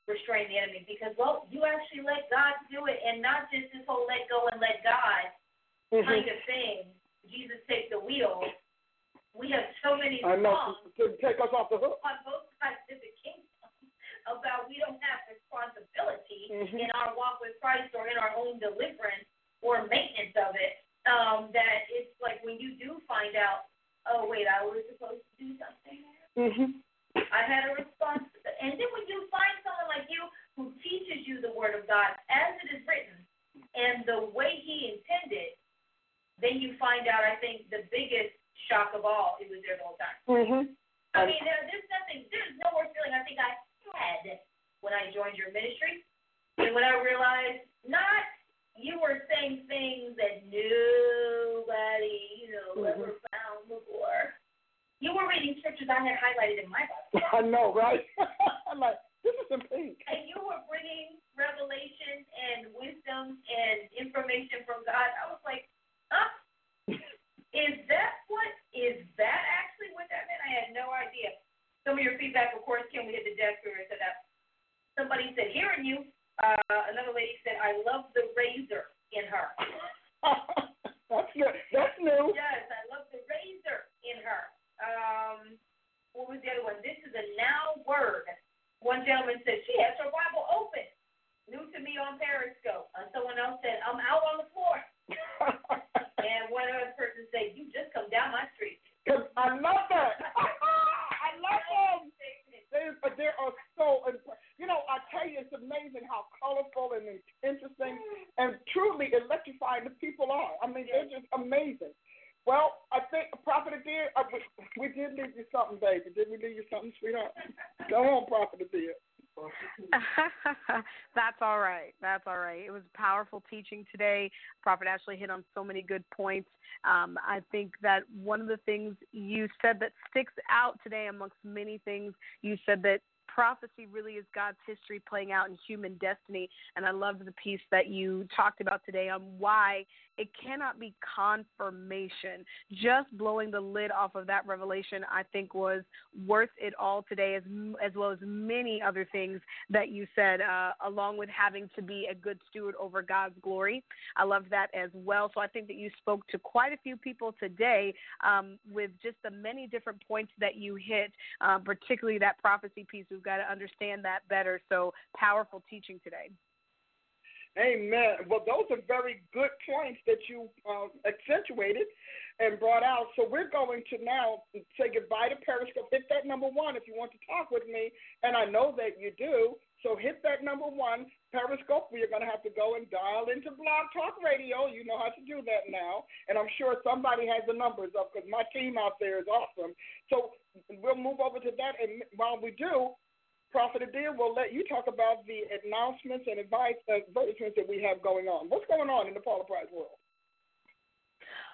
restrain the enemy because well you actually let God do it and not just this whole let go and let God kind Mhm. of thing. Jesus take the wheel. We have so many I know to take us off the hook. on both sides of the kingdom [laughs] about we don't have responsibility Mhm. in our walk with Christ or in our own deliverance or maintenance of it. Um, that it's like when you do find out, oh wait, I was supposed to do something. Mhm. I had a response. And then when you find someone like you who teaches you the Word of God as it is written and the way He intended, then you find out, I think, the biggest shock of all, it was there the whole time. Mhm. I mean, there, there's nothing, there's no worse feeling I think I had when I joined your ministry. And when I realized not you were saying things that nobody, you know, Mhm. ever found before. You were reading scriptures I had highlighted in my Bible. [laughs] I know, right? [laughs] I'm like, this is in pink. and you were bringing revelation and wisdom and information from God. I was like, Is that what? Is that actually what that meant? I had no idea. Some of your feedback, of course, Kim, we hit the desk where said that somebody said, hearing you. Uh, another lady said, I love the razor in her. [laughs] That's good. That's new. Yes, I love the razor in her. Um, what was the other one? This is a now word. One gentleman said she has her Bible open. New to me on Periscope. Uh, someone else said I'm out on the floor. [laughs] And one other person said you just come down my street. I love that. [laughs] I love them. They are so, you know, I tell you, it's amazing how colorful and interesting and truly electrifying the people are. I mean, they're just amazing. Well, I think Prophet Adia, uh, we, did leave you something, baby. Did we leave you something, sweetheart? Go on, Prophet Adia. [laughs] That's all right. That's all right. It was powerful teaching today. Prophet Ashley hit on so many good points. Um, I think that one of the things you said that sticks out today, amongst many things, you said that prophecy really is God's history playing out in human destiny. And I loved the piece that you talked about today on why it cannot be confirmation. Just blowing the lid off of that revelation, I think, was worth it all today, as as well as many other things that you said, uh, along with having to be a good steward over God's glory. I loved that as well. So I think that you spoke to quite a few people today um, with just the many different points that you hit, uh, particularly that prophecy piece. We've got to understand that better. So powerful teaching today. Amen. Well, those are very good points that you um, accentuated and brought out. So we're going to now say goodbye to Periscope. Hit that number one if you want to talk with me, and I know that you do. So hit that number one Periscope. We're going to have to go and dial into Blog Talk Radio. You know how to do that now, and I'm sure somebody has the numbers up because my team out there is awesome. So we'll move over to that, and while we do, Prophet Adia will let you talk about the announcements and advice advertisements that we have going on. What's going on in the Paula Price world?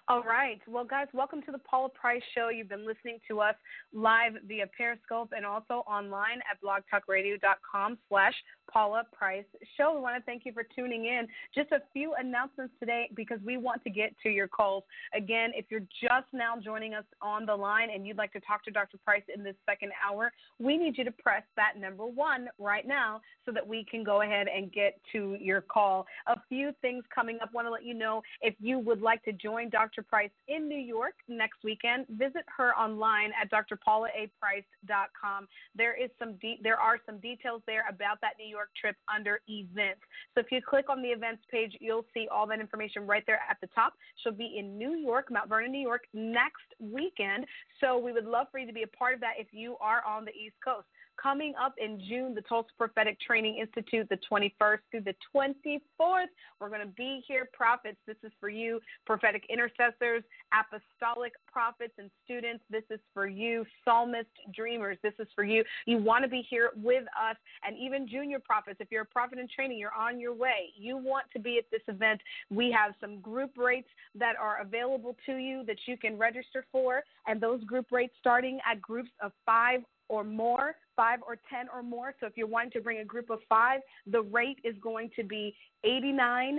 All right. Well, guys, welcome to the Paula Price Show. You've been listening to us live via Periscope and also online at blogtalkradio.com slash Paula Price Show. We want to thank you for tuning in. Just a few announcements today because we want to get to your calls. Again, if you're just now joining us on the line and you'd like to talk to Dr. Price in this second hour, we need you to press that number one right now so that we can go ahead and get to your call. A few things coming up. Want to let you know if you would like to join Dr. Price in New York next weekend, visit her online at drpaulaaprice.com. There is some de- there are some details there about that New York trip under events. So if you click on the events page, you'll see all that information right there at the top. She'll be in New York, Mount Vernon, New York next weekend. So we would love for you to be a part of that if you are on the East Coast. Coming up in June, the Tulsa Prophetic Training Institute, the 21st through the 24th. We're going to be here, prophets. This is for you, prophetic intercessors, apostolic prophets and students. This is for you, psalmist dreamers. This is for you. You want to be here with us, and even junior prophets. If you're a prophet in training, you're on your way. You want to be at this event. We have some group rates that are available to you that you can register for, and those group rates starting at groups of five or more, five or 10 or more. So if you're wanting to bring a group of five, the rate is going to be $89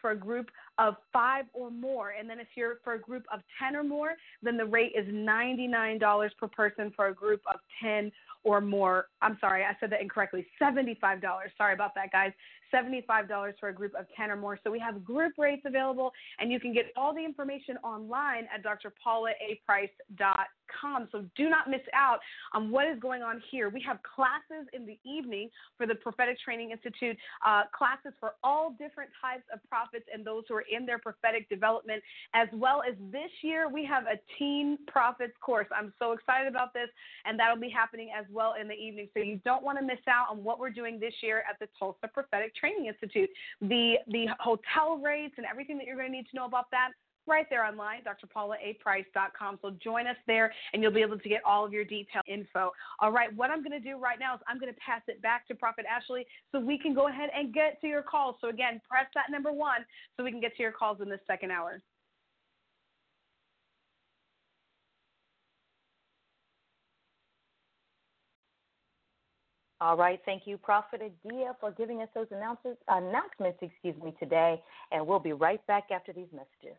for a group of five or more. And then if you're for a group of 10 or more, then the rate is $99 per person for a group of 10 or more. I'm sorry, I said that incorrectly. $75. Sorry about that, guys. $75 for a group of 10 or more. So we have group rates available, and you can get all the information online at drpaulaaprice.com. So do not miss out on what is going on here. We have classes in the evening for the Prophetic Training Institute, uh, classes for all different types of prophets and those who are in their prophetic development, as well as this year we have a teen prophets course. I'm so excited about this, and that'll be happening as well in the evening. So you don't want to miss out on what we're doing this year at the Tulsa Prophetic Training Institute. The the hotel rates and everything that you're going to need to know about that right there online, drpaulaaprice.com. So join us there and you'll be able to get all of your detailed info. All right, what I'm going to do right now is I'm going to pass it back to Prophet Ashley so we can go ahead and get to your calls. So again, press that number one so we can get to your calls in this second hour. All right, thank you, Prophet Adia, for giving us those announcements, announcements, excuse me, today, and we'll be right back after these messages.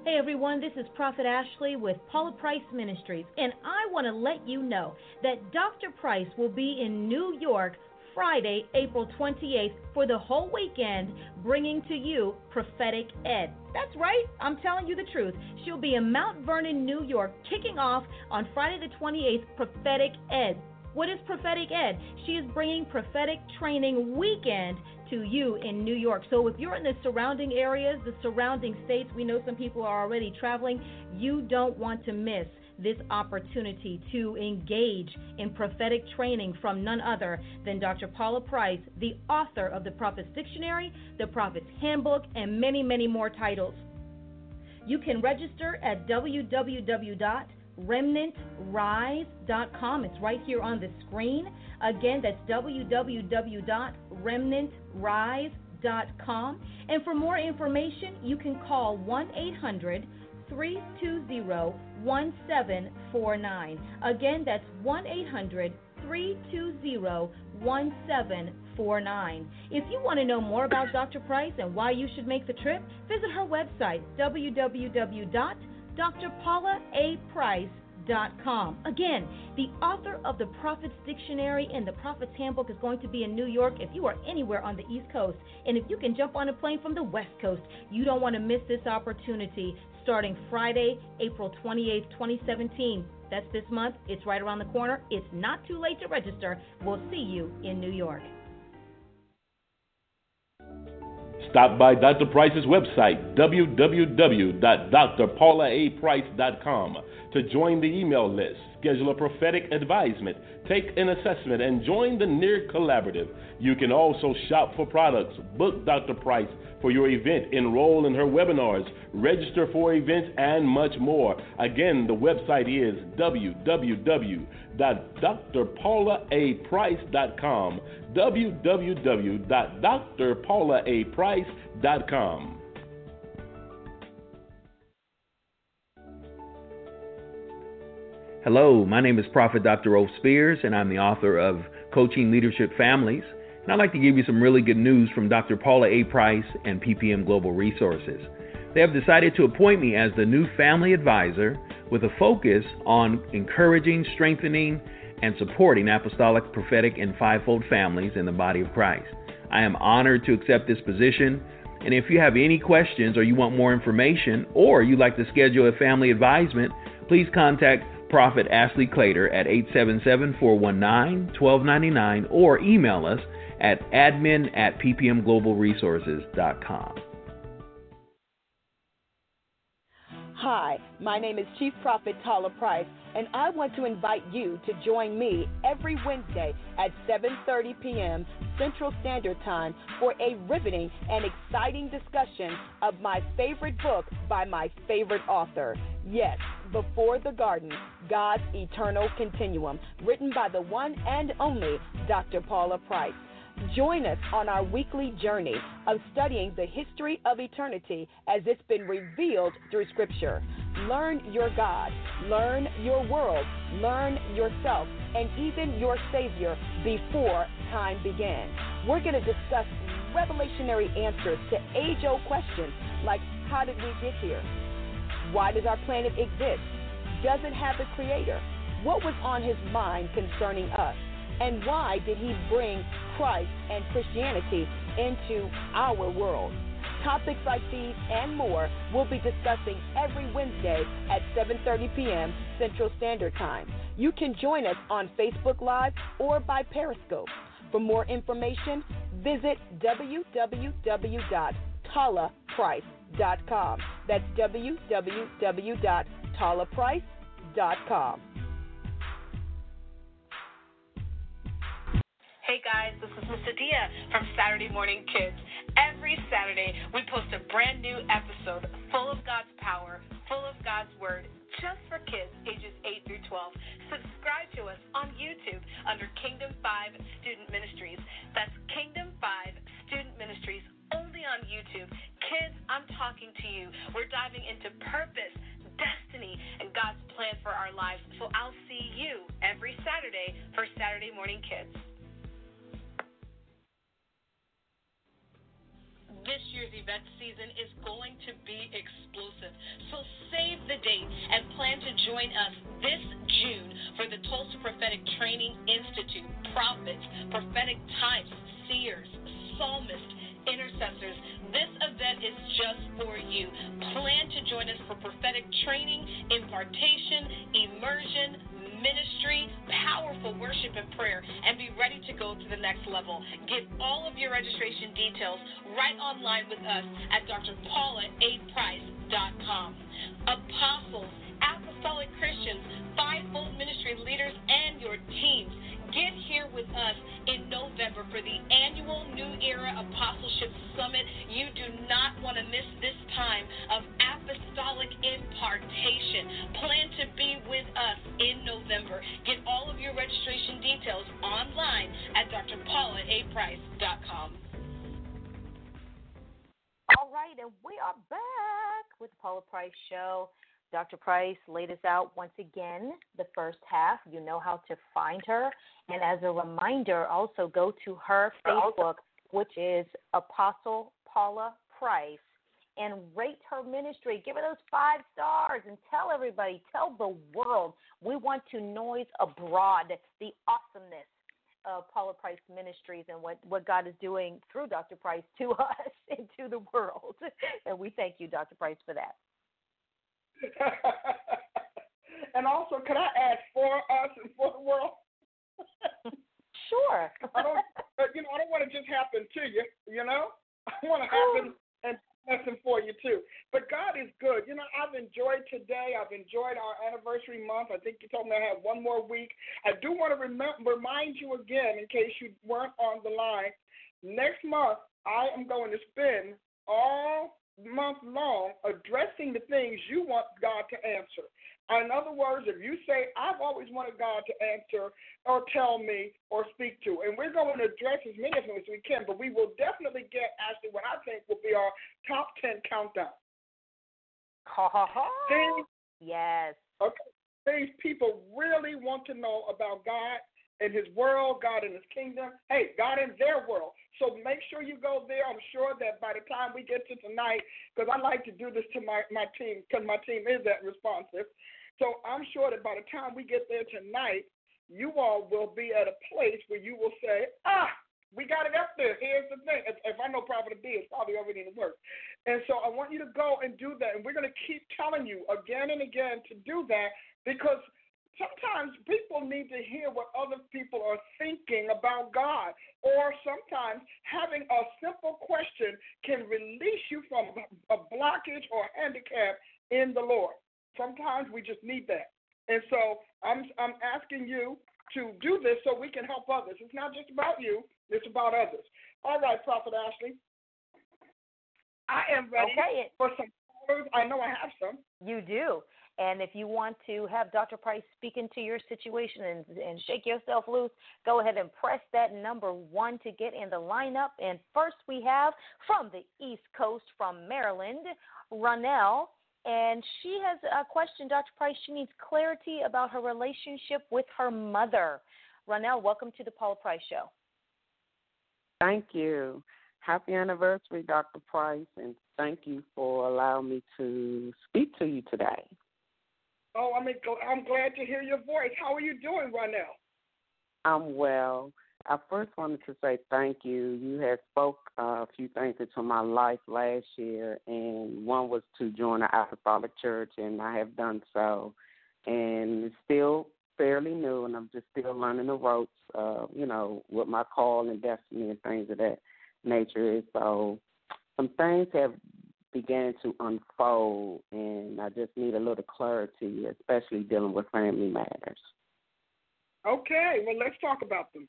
Hey everyone, this is Prophet Ashley with Paula Price Ministries, and I want to let you know that Dr. Price will be in New York Friday, April 28th for the whole weekend, bringing to you Prophetic Ed. That's right, I'm telling you the truth. She'll be in Mount Vernon, New York, kicking off on Friday the 28th, Prophetic Ed. What is Prophetic Ed? She is bringing prophetic training weekend to you in New York. So if you're in the surrounding areas, the surrounding states, we know some people are already traveling, you don't want to miss this opportunity to engage in prophetic training from none other than Dr. Paula Price, the author of the Prophet's Dictionary, the Prophet's Handbook, and many, many more titles. You can register at www remnantrise.com. It's right here on the screen. Again, that's www.remnantrise.com. And for more information, you can call 1 800 320 1749. Again, that's 1 800 320 1749. If you want to know more about Dr. Price and why you should make the trip, visit her website, www.drpaulaaprice.com. Again, the author of the Prophet's Dictionary and the Prophet's Handbook is going to be in New York if you are anywhere on the East Coast. And if you can jump on a plane from the West Coast, you don't want to miss this opportunity starting Friday, April 28th, 2017. That's this month. It's right around the corner. It's not too late to register. We'll see you in New York. Stop by Dr. Price's website, www.drpaulaaprice.com, to join the email list, schedule a prophetic advisement, take an assessment, and join the NEAR Collaborative. You can also shop for products, book Dr. Price for your event, enroll in her webinars, register for events, and much more. Again, the website is www.drpaulaaprice.com. www.drpaulaaprice.com. Hello, my name is Prophet Dr. O. Spears, and I'm the author of Coaching Leadership Families. And I'd like to give you some really good news from Dr. Paula A. Price and PPM Global Resources. They have decided to appoint me as the new family advisor with a focus on encouraging, strengthening, and supporting apostolic, prophetic, and fivefold families in the body of Christ. I am honored to accept this position. And if you have any questions or you want more information or you'd like to schedule a family advisement, please contact Prophet Ashley Clater at 877 419 1299 or email us at admin at ppmglobalresources.com. Hi, my name is Chief Prophet Tala Price, and I want to invite you to join me every Wednesday at 7:30 p.m. Central Standard Time for a riveting and exciting discussion of my favorite book by my favorite author. Yes, Before the Garden: God's Eternal Continuum, written by the one and only Dr. Paula Price. Join us on our weekly journey of studying the history of eternity as it's been revealed through Scripture. Learn your God, learn your world, learn yourself, and even your Savior before time began. We're going to discuss revelationary answers to age old questions like how did we get here? Why does our planet exist? Does it have a creator? What was on his mind concerning us? And why did he bring Christ and Christianity into our world? Topics like these and more we'll be discussing every Wednesday at 7:30 p.m. Central Standard Time. You can join us on Facebook Live or by Periscope. For more information, visit www.talaprice.com. That's www.talaprice.com. Hey guys, this is Miss Adia from Saturday Morning Kids. Every Saturday, we post a brand new episode full of God's power, full of God's Word, just for kids ages 8 through 12. Subscribe to us on YouTube under Kingdom 5 Student Ministries. That's Kingdom 5 Student Ministries only on YouTube. Kids, I'm talking to you. We're diving into purpose, destiny, and God's plan for our lives. So I'll see you every Saturday for Saturday Morning Kids. This year's event season is going to be explosive. So save the date and plan to join us this June for the Tulsa Prophetic Training Institute. Prophets, prophetic types, seers, psalmists, intercessors. This event is just for you. Plan to join us for prophetic training, impartation, immersion, ministry, powerful worship and prayer, and be ready to go to the next level. Get all of your registration details right online with us at drpaulaaprice.com. Apostles, apostolic Christians, fivefold ministry leaders, and your teams Get here with us in November for the annual New Era Apostleship Summit. You do not want to miss this time of apostolic impartation. Plan to be with us in November. Get all of your registration details online at drpaulaaprice.com. All right, and we are back with the Paula Price Show. Dr. Price laid us out once again the first half. You know how to find her. And as a reminder, also go to her Facebook, which is Apostle Paula Price, and rate her ministry. Give her those five stars and tell everybody, tell the world. We want to noise abroad the awesomeness of Paula Price Ministries and what, what God is doing through Dr. Price to [laughs] us and to the world. And we thank you, Dr. Price, for that. [laughs] and also, can I add for us and for the world? [laughs] sure. I don't, uh, you know, I don't want to just happen to you. You know, I want to happen oh. and lesson for you too. But God is good. You know, I've enjoyed today. I've enjoyed our anniversary month. I think you told me I have one more week. I do want to rem- remind you again, in case you weren't on the line. Next month, I am going to spend all month long addressing the things you want God to answer. In other words, if you say, I've always wanted God to answer or tell me or speak to, and we're going to address as many of them as we can, but we will definitely get actually what I think will be our top 10 countdown. Ha ha ha. Yes. Okay. Things people really want to know about God in his world, God in his kingdom, hey, God in their world. So make sure you go there. I'm sure that by the time we get to tonight, because I like to do this to my, my team, because my team is that responsive. So I'm sure that by the time we get there tonight, you all will be at a place where you will say, ah, we got it up there. Here's the thing. If, if I know Prophet B, it's probably already in the work. And so I want you to go and do that. And we're going to keep telling you again and again to do that because – sometimes people need to hear what other people are thinking about God. Or sometimes having a simple question can release you from a blockage or handicap in the Lord. Sometimes we just need that. And so I'm I'm asking you to do this so we can help others. It's not just about you, it's about others. All right, Prophet Ashley. I am ready okay. for some I know I have some. You do. And if you want to have Dr. Price speak into your situation and, and shake yourself loose, go ahead and press that number one to get in the lineup. And first, we have from the East Coast, from Maryland, Ronell. And she has uh, a question, Dr. Price. She needs clarity about her relationship with her mother. Ronell, welcome to the Paula Price Show. Thank you. Happy anniversary, Dr. Price, and thank you for allowing me to speak to you today. Oh, I mean, I'm glad to hear your voice. How are you doing right now? I'm well. I first wanted to say thank you. You had spoke uh, a few things into my life last year, and one was to join the Apostolic Church, and I have done so. And it's still fairly new, and I'm just still learning the ropes, uh, you know, what my call and destiny and things of that nature. So some things have began to unfold, and I just need a little clarity, especially dealing with family matters. Okay, well, let's talk about them.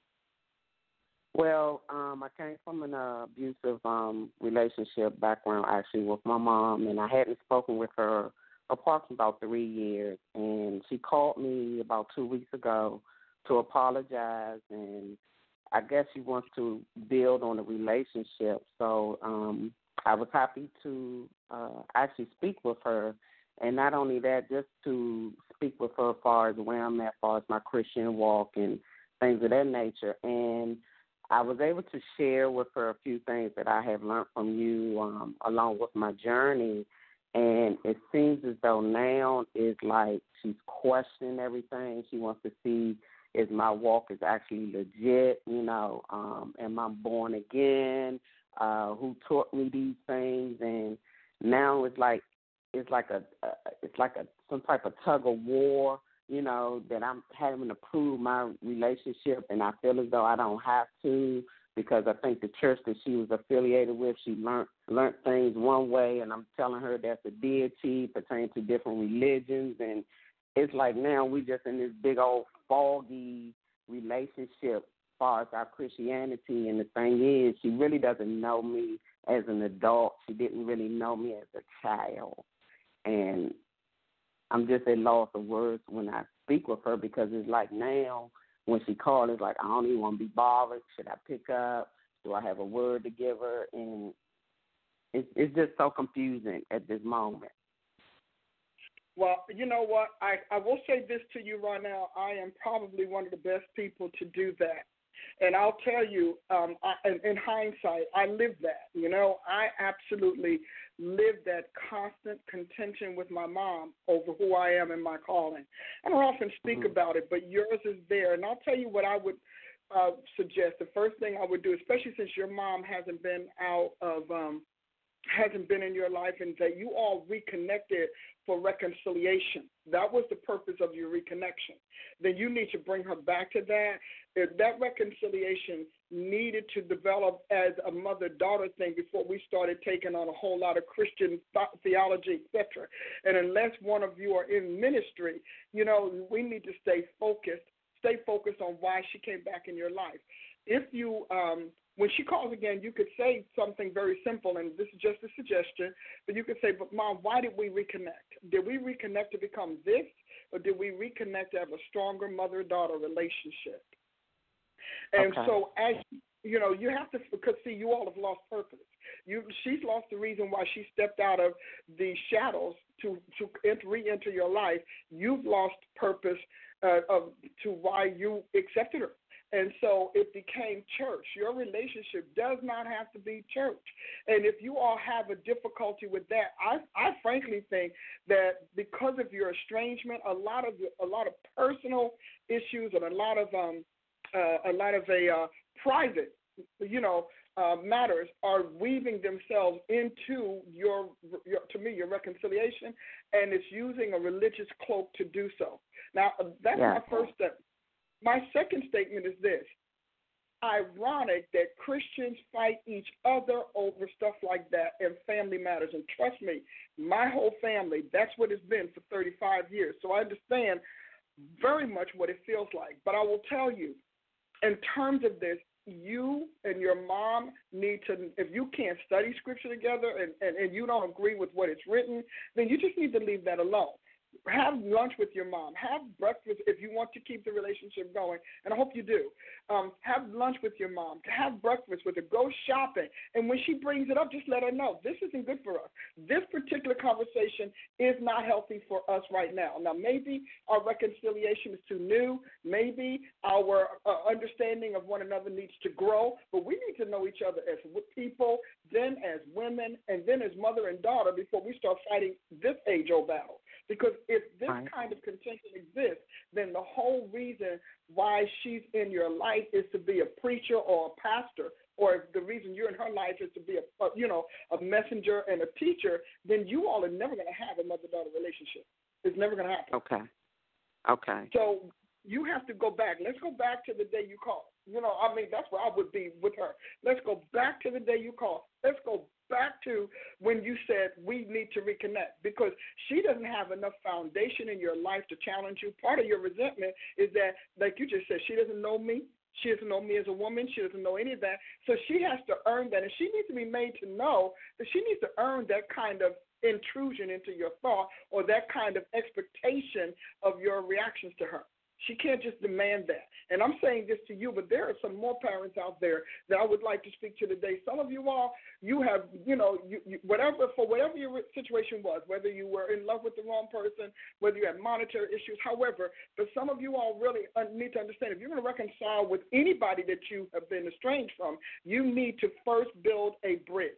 Well, um, I came from an uh, abusive um, relationship background, actually, with my mom, and I hadn't spoken with her approximately about three years. And she called me about two weeks ago to apologize, and I guess she wants to build on the relationship. So um, I was happy to uh, actually speak with her, and not only that, just to speak with her as far as where I'm at, as far as my Christian walk and things of that nature. And I was able to share with her a few things that I have learned from you um, along with my journey. And it seems as though now is like she's questioning everything. She wants to see if my walk is actually legit. You know, um, am I born again? Uh, who taught me these things, and now it's like it's like a, it's like a some type of tug of war, you know, that I'm having to prove my relationship, and I feel as though I don't have to because I think the church that she was affiliated with, she learned learned things one way, and I'm telling her that's a deity pertaining to different religions, and it's like now we're just in this big old foggy relationship far as our Christianity. And the thing is, she really doesn't know me as an adult. She didn't really know me as a child. And I'm just at loss of words when I speak with her because it's like now when she calls, it's like I don't even want to be bothered. Should I pick up? Do I have a word to give her? And it's it's just so confusing at this moment. Well, you know what? I, I will say this to you right now. I am probably one of the best people to do that. And I'll tell you, um, I, in, in hindsight, I lived that. You know, I absolutely lived that constant contention with my mom over who I am and my calling. I don't often speak mm-hmm. about it, but yours is there. And I'll tell you what I would uh, suggest. The first thing I would do, especially since your mom hasn't been out of um, hasn't been in your life and that you all reconnected for reconciliation. That was the purpose of your reconnection. Then you need to bring her back to that. That reconciliation needed to develop as a mother daughter thing before we started taking on a whole lot of Christian theology, etc. And unless one of you are in ministry, you know, we need to stay focused. Stay focused on why she came back in your life. If you um, when she calls again, you could say something very simple, and this is just a suggestion, but you could say, But mom, why did we reconnect? Did we reconnect to become this, or did we reconnect to have a stronger mother daughter relationship? And okay. so, as you know, you have to, because see, you all have lost purpose. You, she's lost the reason why she stepped out of the shadows to to re-enter your life. You've lost purpose uh, of to why you accepted her. And so it became church. Your relationship does not have to be church. And if you all have a difficulty with that, I, I frankly think that because of your estrangement, a lot of a lot of personal issues and a lot of um uh, a lot of a uh, private, you know, uh, matters are weaving themselves into your, your, to me, your reconciliation, and it's using a religious cloak to do so. Now, that's yeah. my first step. My second statement is this ironic that Christians fight each other over stuff like that and family matters. And trust me, my whole family, that's what it's been for 35 years. So I understand very much what it feels like. But I will tell you, in terms of this, you and your mom need to, if you can't study scripture together and, and, and you don't agree with what it's written, then you just need to leave that alone have lunch with your mom. Have breakfast if you want to keep the relationship going, and I hope you do. Um, have lunch with your mom. Have breakfast with her. Go shopping, and when she brings it up, just let her know this isn't good for us. This particular conversation is not healthy for us right now. Now, maybe our reconciliation is too new. Maybe our uh, understanding of one another needs to grow, but we need to know each other as people, then as women, and then as mother and daughter before we start fighting this age-old battle. Because if this right. kind of contention exists, then the whole reason why she's in your life is to be a preacher or a pastor, or if the reason you're in her life is to be a, you know a messenger and a teacher, then you all are never going to have a mother-daughter relationship. It's never going to happen. Okay. Okay. So you have to go back. Let's go back to the day you called. You know, I mean, that's where I would be with her. Let's go back to the day you called. Let's go back to when you said we need to reconnect because she doesn't have enough foundation in your life to challenge you. Part of your resentment is that, like you just said, she doesn't know me. She doesn't know me as a woman. She doesn't know any of that. So she has to earn that. And she needs to be made to know that she needs to earn that kind of intrusion into your thought or that kind of expectation of your reactions to her. She can't just demand that. And I'm saying this to you, but there are some more parents out there that I would like to speak to today. Some of you all, you have, you know, you, you, whatever for whatever your situation was, whether you were in love with the wrong person, whether you had monetary issues, however. But some of you all really uh, need to understand if you're going to reconcile with anybody that you have been estranged from, you need to first build a bridge.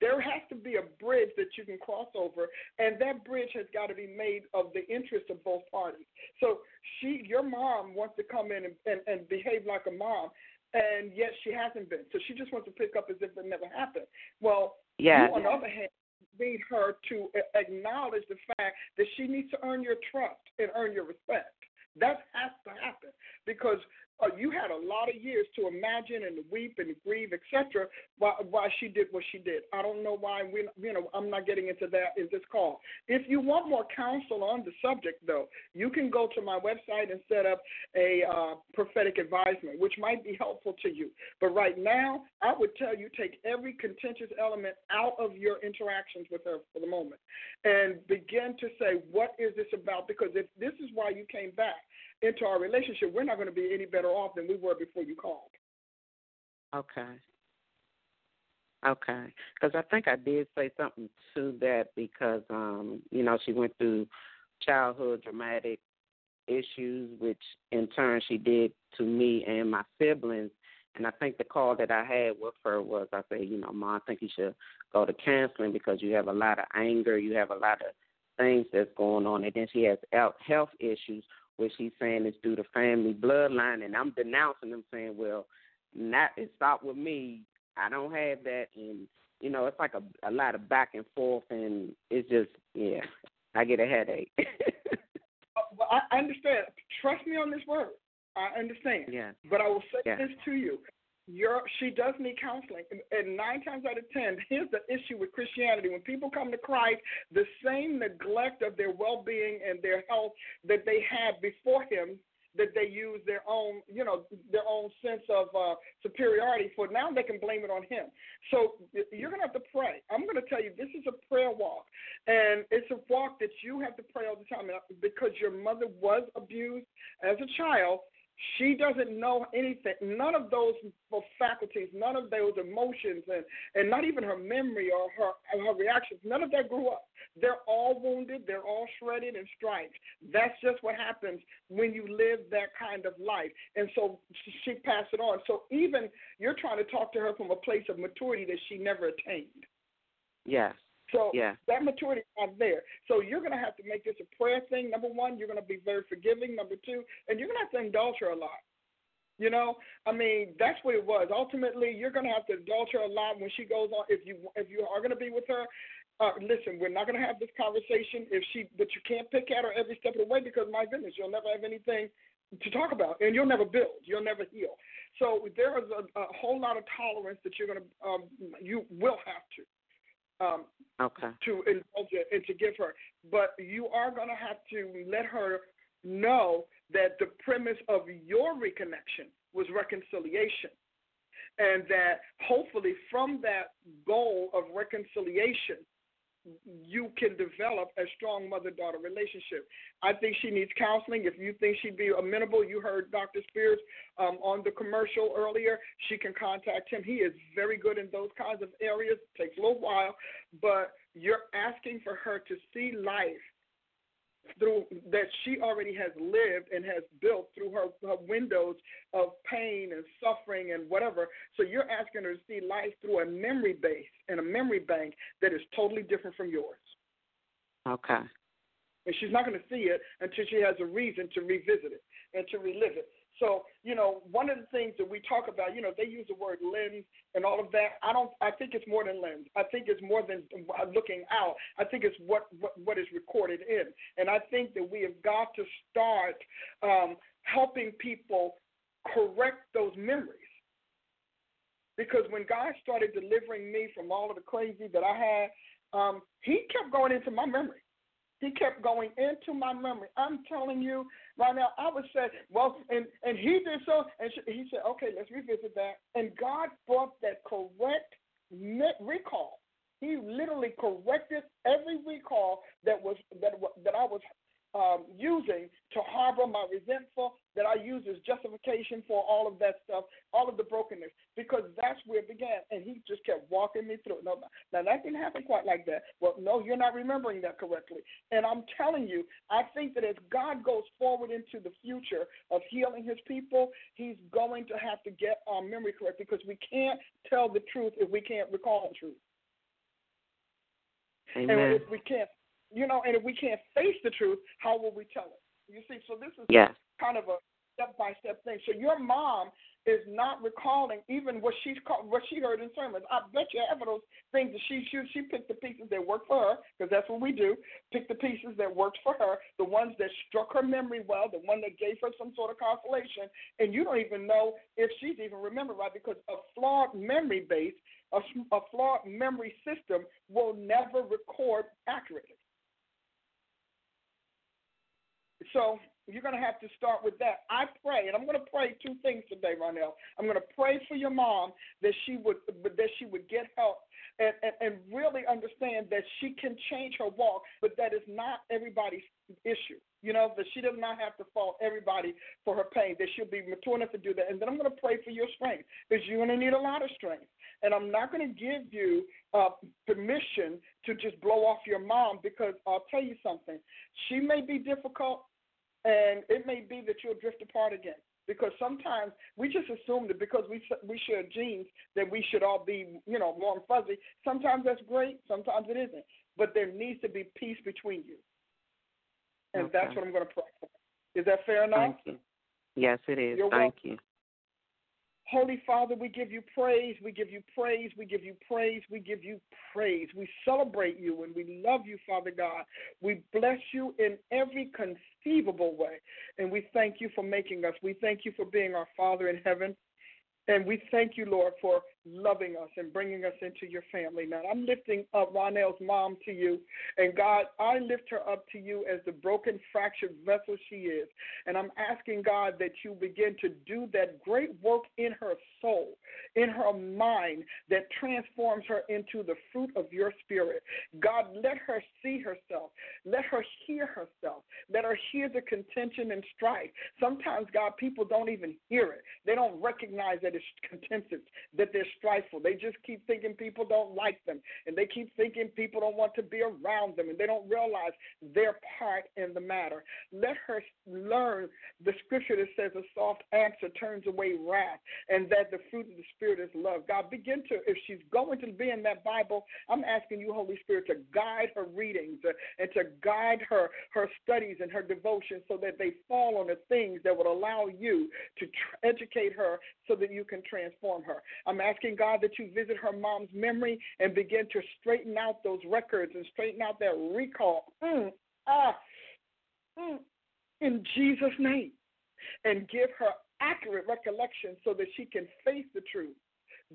There has to be a bridge that you can cross over, and that bridge has got to be made of the interest of both parties. So she, your mom, wants to come in and, and, and behave like a mom, and yet she hasn't been. So she just wants to pick up as if it never happened. Well, yeah. you, on the other hand, need her to acknowledge the fact that she needs to earn your trust and earn your respect. That has to happen because uh, you had a lot of years to imagine and weep and grieve, etc. Why, why she did what she did. I don't know why we, you know, I'm not getting into that in this call. If you want more counsel on the subject, though, you can go to my website and set up a uh, prophetic advisement, which might be helpful to you. But right now, I would tell you take every contentious element out of your interactions with her for the moment, and begin to say, what is this about? Because if this is why you came back into our relationship, we're not going to be any better off than we were before you called. Okay. Okay, because I think I did say something to that because um, you know she went through childhood dramatic issues, which in turn she did to me and my siblings. And I think the call that I had with her was I said, you know, Mom, I think you should go to counseling because you have a lot of anger, you have a lot of things that's going on. And then she has health issues, which she's saying is due to family bloodline. And I'm denouncing them, saying, well, not it stopped with me. I don't have that. And, you know, it's like a, a lot of back and forth. And it's just, yeah, I get a headache. [laughs] well, I understand. Trust me on this word. I understand. Yeah. But I will say yeah. this to you. Your, she does need counseling. And, nine times out of ten, here's the issue with Christianity. When people come to Christ, the same neglect of their well being and their health that they had before him that they use their own, you know, their own sense of uh, superiority for. Now they can blame it on him. So you're going to have to pray. I'm going to tell you, this is a prayer walk, and it's a walk that you have to pray all the time because your mother was abused as a child she doesn't know anything. None of those faculties, none of those emotions, and, and not even her memory or her her reactions. None of that grew up. They're all wounded. They're all shredded and striped. That's just what happens when you live that kind of life. And so she passed it on. So even you're trying to talk to her from a place of maturity that she never attained. Yes. So yeah. that maturity is not there. So you're going to have to make this a prayer thing. Number one, you're going to be very forgiving. Number two, and you're going to have to indulge her a lot. You know, I mean, that's what it was. Ultimately, you're going to have to indulge her a lot when she goes on. If you if you are going to be with her, uh, listen, we're not going to have this conversation if she, but you can't pick at her every step of the way because my goodness, you'll never have anything to talk about, and you'll never build, you'll never heal. So there is a, a whole lot of tolerance that you're going to, um, you will have to um, okay. to indulge it and to give her. But you are going to have to let her know that the premise of your reconnection was reconciliation. And that hopefully from that goal of reconciliation, you can develop a strong mother daughter relationship. I think she needs counseling. If you think she'd be amenable, you heard Dr. Spears um, on the commercial earlier. She can contact him. He is very good in those kinds of areas. It takes a little while, but you're asking for her to see life through that she already has lived and has built through her, her windows of pain and suffering and whatever. So you're asking her to see life through a memory base and a memory bank that is totally different from yours. Okay. And she's not going to see it until she has a reason to revisit it and to relive it. So, you know, one of the things that we talk about, you know, they use the word lens and all of that. I don't. I think it's more than lens. I think it's more than looking out. I think it's what what, what is recorded in. And I think that we have got to start um, helping people correct those memories. Because when God started delivering me from all of the crazy that I had, um, He kept going into my memory. He kept going into my memory. I'm telling you right now, I would say, well, and, and he did so, and he said, okay, let's revisit that. And God brought that correct recall. He literally corrected every recall that was that that I was um, using to harbor my resentful, that I use as justification for all of that stuff, all of the brokenness, because that's where it began. And he just kept walking me through it. No, now, that didn't happen quite like that. Well, no, you're not remembering that correctly. And I'm telling you, I think that as God goes forward into the future of healing his people, he's going to have to get our memory correct because we can't tell the truth if we can't recall the truth. Amen. And if we can't you know, and if we can't face the truth, how will we tell it? You see, so this is yes. kind of a step by step thing. So your mom is not recalling even what she's called, what she heard in sermons. I bet you half of those things that she she she picked the pieces that work for her because that's what we do. Pick the pieces that worked for her, the ones that struck her memory well, the one that gave her some sort of consolation, and you don't even know if she's even remembered right because a flawed memory base, a, a flawed memory system will never record accurately. So You're going to have to start with that. I pray, and I'm going to pray two things today, Ronell. I'm going to pray for your mom that she would that she would get help and, and, and really understand that she can change her walk, but that is not everybody's issue. You know, that she does not have to fault everybody for her pain, that she'll be mature enough to do that. And then I'm going to pray for your strength because you're going to need a lot of strength. And I'm not going to give you uh, permission to just blow off your mom because I'll tell you something. She may be difficult, and it may be that you'll drift apart again. Because sometimes we just assume that because we we share genes that we should all be you know warm fuzzy. Sometimes that's great, sometimes it isn't. But there needs to be peace between you, and okay. that's what I'm going to pray for. Is that fair enough? Thank you. Yes, it is. You're Thank welcome. you. Holy Father, we give you praise, we give you praise, we give you praise, we give you praise. We celebrate you and we love you, Father God. We bless you in every conceivable way. And we thank you for making us. We thank you for being our Father in heaven. And we thank you, Lord, for loving us and bringing us into your family. Now, I'm lifting up Ronell's mom to you. And God, I lift her up to you as the broken, fractured vessel she is. And I'm asking, God, that you begin to do that great work in her soul, in her mind, that transforms her into the fruit of your spirit. God, let her see herself. Let her hear herself. Let her hear the contention and strife. Sometimes, God, people don't even hear it. They don't recognize that it's contentious, that there's strifeful. They just keep thinking people don't like them, and they keep thinking people don't want to be around them, and they don't realize their part in the matter. Let her learn the scripture that says a soft answer turns away wrath, and that the fruit of the Spirit is love. God, begin to, if she's going to be in that Bible, I'm asking you, Holy Spirit, to guide her readings uh, and to guide her her studies and her devotions so that they fall on the things that would allow you to tr- educate her so that you can transform her. I'm asking God that you visit her mom's memory and begin to straighten out those records and straighten out that recall. Mm, ah, mm, in Jesus' name. And give her accurate recollection so that she can face the truth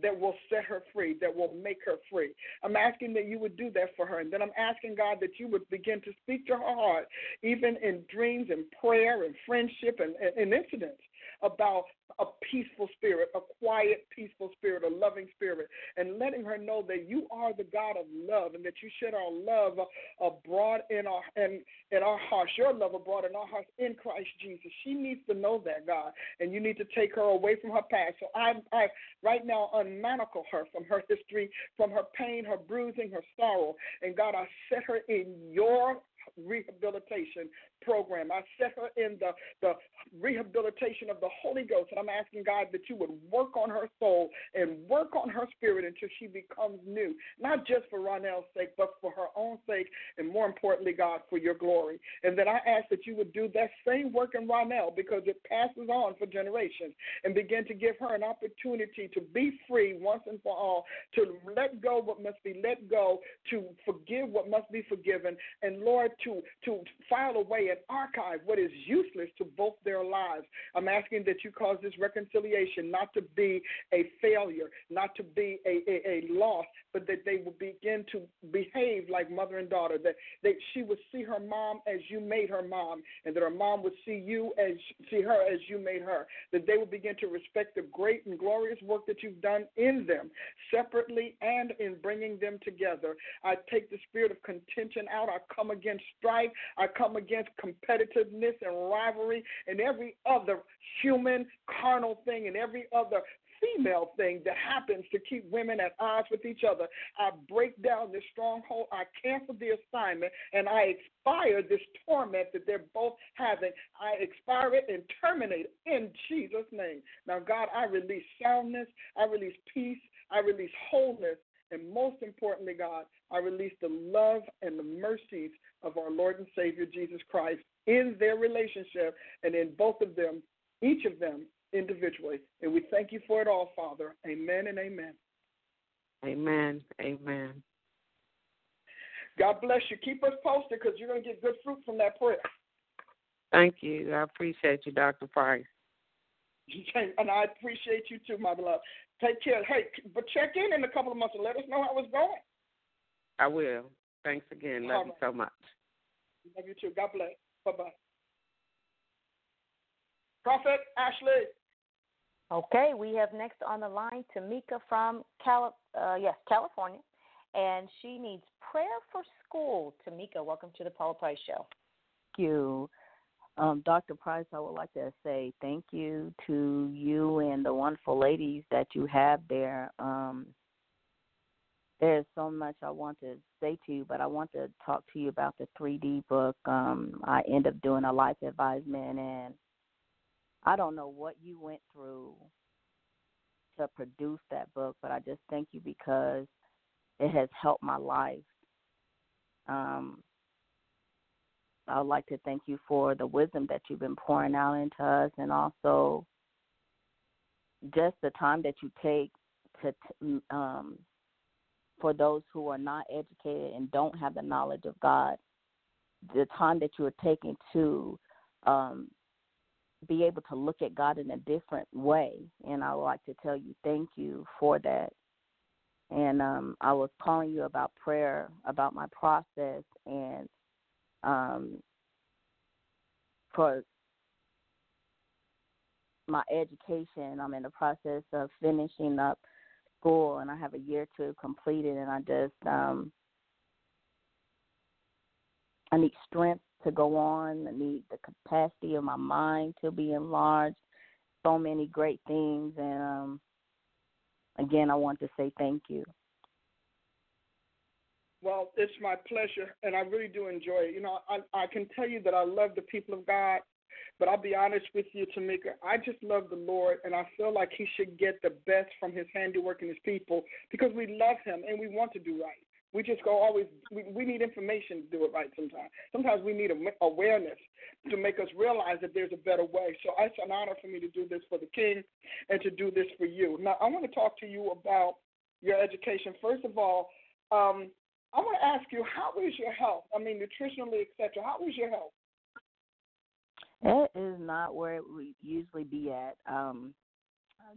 that will set her free, that will make her free. I'm asking that you would do that for her. And then I'm asking, God, that you would begin to speak to her heart, even in dreams and prayer and friendship and, and, and incidents about a peaceful spirit, a quiet, peaceful spirit, a loving spirit, and letting her know that you are the God of love and that you shed our love abroad in our in, in our hearts, your love abroad in our hearts in Christ Jesus. She needs to know that, God, and you need to take her away from her past. So I, I right now unmanacle her from her history, from her pain, her bruising, her sorrow, and God, I set her in your rehabilitation program. I set her in the, the rehabilitation of the Holy Ghost. And I'm asking God that you would work on her soul and work on her spirit until she becomes new, not just for Ronell's sake, but for her own sake, and more importantly, God, for your glory. And then I ask that you would do that same work in Ronell because it passes on for generations and begin to give her an opportunity to be free once and for all, to let go what must be let go, to forgive what must be forgiven, and Lord, to, to file away and archive what is useless to both their lives. I'm asking that you cause this reconciliation not to be a failure, not to be a, a, a loss, but that they will begin to behave like mother and daughter, that, that she would see her mom as you made her mom, and that her mom would see you as see her as you made her, that they will begin to respect the great and glorious work that you've done in them, separately and in bringing them together. I take the spirit of contention out. I come against strife. I come against competitiveness and rivalry and every other human carnal thing and every other female thing that happens to keep women at odds with each other. I break down this stronghold. I cancel the assignment and I expire this torment that they're both having. I expire it and terminate in Jesus' name. Now, God, I release soundness, I release peace, I release wholeness, and most importantly, God, I release the love and the mercies of our Lord and Savior Jesus Christ in their relationship and in both of them, each of them individually. And we thank you for it all, Father. Amen and amen. Amen. Amen. God bless you. Keep us posted because you're going to get good fruit from that prayer. Thank you. I appreciate you, Dr. Price. [laughs] And I appreciate you too, my beloved. Take care. Hey, but check in in a couple of months and let us know how it's going. I will. Thanks again. Love All you right. so much. Love you too. God bless. Bye bye. Prophet Ashley. Okay, we have next on the line Tamika from Cali- uh, yes, California, and she needs prayer for school. Tamika, welcome to the Paula Price Show. Thank you. Um, Dr. Price, I would like to say thank you to you and the wonderful ladies that you have there. Um, there's so much I want to say to you, but I want to talk to you about the 3D book. Um, I end up doing a life advisement, and I don't know what you went through to produce that book, but I just thank you because it has helped my life. Um, I would like to thank you for the wisdom that you've been pouring out into us, and also just the time that you take to um, for those who are not educated and don't have the knowledge of God, the time that you are taking to um, be able to look at God in a different way. And I would like to tell you thank you for that. And um, I was calling you about prayer, about my process, and um, for my education. I'm in the process of finishing up school and I have a year to complete it and I just um I need strength to go on. I need the capacity of my mind to be enlarged. So many great things and um again I want to say thank you. Well, it's my pleasure, and I really do enjoy it. You know, I, I can tell you that I love the people of God. But I'll be honest with you, Tamika, I just love the Lord, and I feel like He should get the best from His handiwork and His people because we love Him and we want to do right. We just go always. We, we need information to do it right. Sometimes, sometimes we need awareness to make us realize that there's a better way. So it's an honor for me to do this for the King and to do this for you. Now, I want to talk to you about your education. First of all, um, I want to ask you, how is your health? I mean, nutritionally, etc. How is your health? It is not where it would usually be at. Um,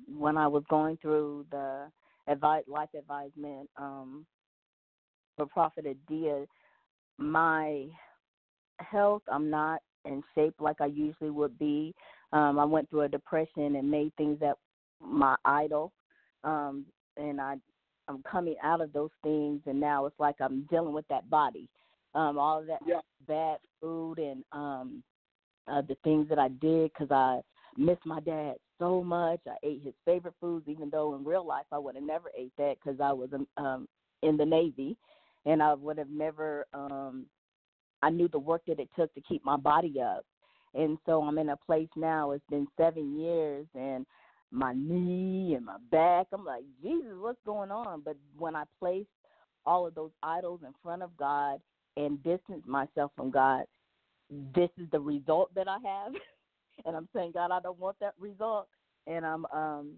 when I was going through the advice, life advisement um, for Prophet Adia, my health, I'm not in shape like I usually would be. Um, I went through a depression and made things that my idol, um, and I I'm coming out of those things, and now it's like I'm dealing with that body, um, all of that yeah. bad food and um, uh, the things that I did because I miss my dad so much. I ate his favorite foods, even though in real life I would have never ate that because I was um, um, in the Navy, and I would have never. Um, I knew the work that it took to keep my body up, and so I'm in a place now. It's been seven years, and my knee and my back. I'm like, Jesus, what's going on? But when I placed all of those idols in front of God and distanced myself from God, this is the result that I have. [laughs] and I'm saying, God, I don't want that result. And I'm um,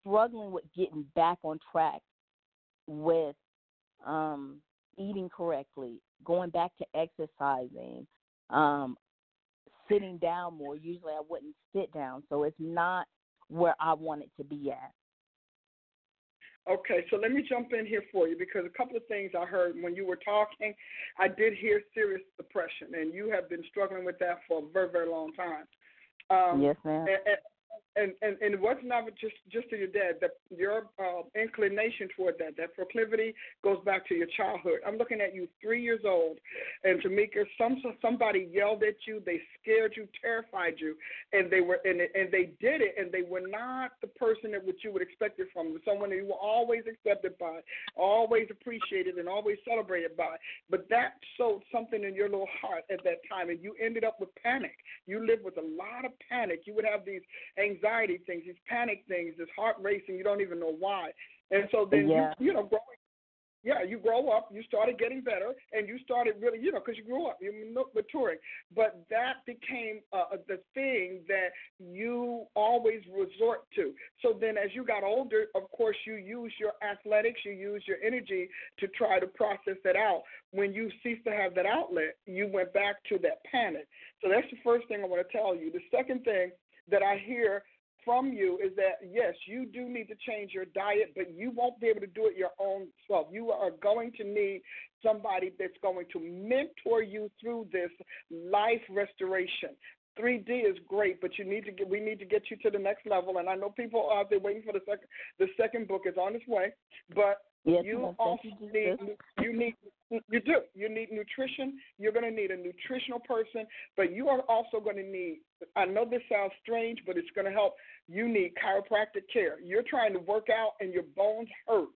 struggling with getting back on track with um, eating correctly, going back to exercising, um, sitting down more. Usually I wouldn't sit down. So it's not where I want it to be at. Okay, so let me jump in here for you because a couple of things I heard when you were talking, I did hear serious depression, and you have been struggling with that for a very, very long time. Um, yes, ma'am. And, and, and and wasn't just just to your dad. That your uh, inclination toward that, that proclivity, goes back to your childhood. I'm looking at you, three years old, and Tamika, some somebody yelled at you, they scared you, terrified you, and they were and and they did it, and they were not the person that what you would expect it from. Someone that you were always accepted by, always appreciated, and always celebrated by. But that sowed something in your little heart at that time, and you ended up with panic. You lived with a lot of panic. You would have these anxiety anxiety things, these panic things, this heart racing. You don't even know why. And so then yeah. you you know growing. Yeah, you grow up, you started getting better, and you started really, you know, because you grew up, you're maturing. But that became uh, the thing that you always resort to. So then, as you got older, of course, you use your athletics, you use your energy to try to process that out. When you cease to have that outlet, you went back to that panic. So that's the first thing I want to tell you. The second thing that I hear from you is that yes, you do need to change your diet, but you won't be able to do it your own self. You are going to need somebody that's going to mentor you through this life restoration. 3D is great, but you need to get we need to get you to the next level. And I know people are out there waiting for the second the second book is on its way, but Yes, you ma'am. also you, need you need you do you need nutrition. You're going to need a nutritional person, but you are also going to need. I know this sounds strange, but it's going to help. You need chiropractic care. You're trying to work out and your bones hurt,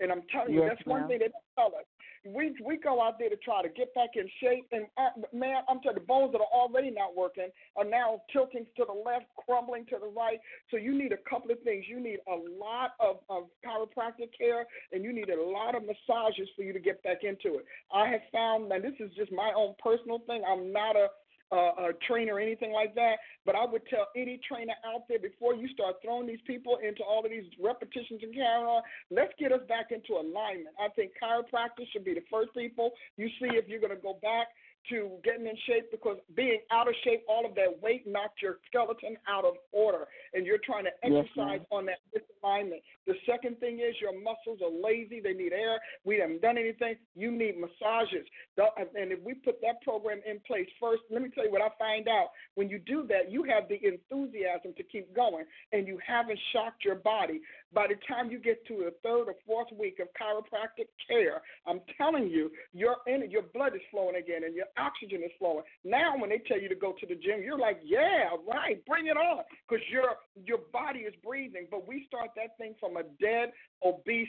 and I'm telling you Yes, that's one thing they don't tell us. We we go out there to try to get back in shape, and uh, man, I'm telling you, the bones that are already not working are now tilting to the left, crumbling to the right. So you need a couple of things. You need a lot of, of chiropractic care, and you need a lot of massages for you to get back into it. I have found, and this is just my own personal thing. I'm not a uh, a trainer or anything like that. But I would tell any trainer out there before you start throwing these people into all of these repetitions and carrying on, let's get us back into alignment. I think chiropractors should be the first people you see if you're going to go back to getting in shape because being out of shape, all of that weight knocked your skeleton out of order, and you're trying to Yes, exercise on that misalignment. The second thing is your muscles are lazy; they need air. We haven't done anything. You need massages, and if we put that program in place first, let me tell you what I find out. When you do that, you have the enthusiasm to keep going, and you haven't shocked your body. By the time you get to the third or fourth week of chiropractic care, I'm telling you, your your blood is flowing again, and your oxygen is flowing. Now, when they tell you to go to the gym, you're like, yeah, right, bring it on, because your your body is breathing. But we start that thing from a dead, obese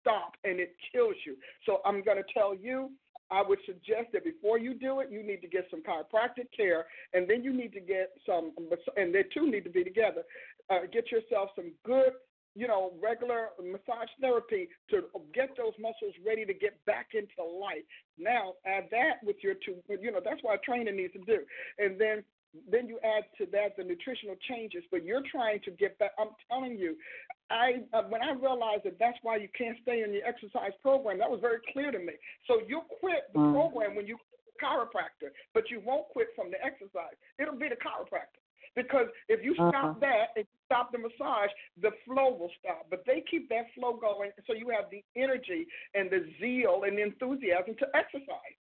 stop, and it kills you. So I'm going to tell you. I would suggest that before you do it, you need to get some chiropractic care, and then you need to get some, and the two need to be together. Uh, get yourself some good you know, regular massage therapy to get those muscles ready to get back into life. Now, add that with your two, you know, that's what training needs to do. And then then you add to that the nutritional changes, but you're trying to get back. I'm telling you, I uh, when I realized that that's why you can't stay in your exercise program, that was very clear to me. So you'll quit the Mm. program when you quit the chiropractor, but you won't quit from the exercise. It'll be the chiropractor. Because if you stop Uh-huh. that and stop the massage, the flow will stop. But they keep that flow going so you have the energy and the zeal and the enthusiasm to exercise.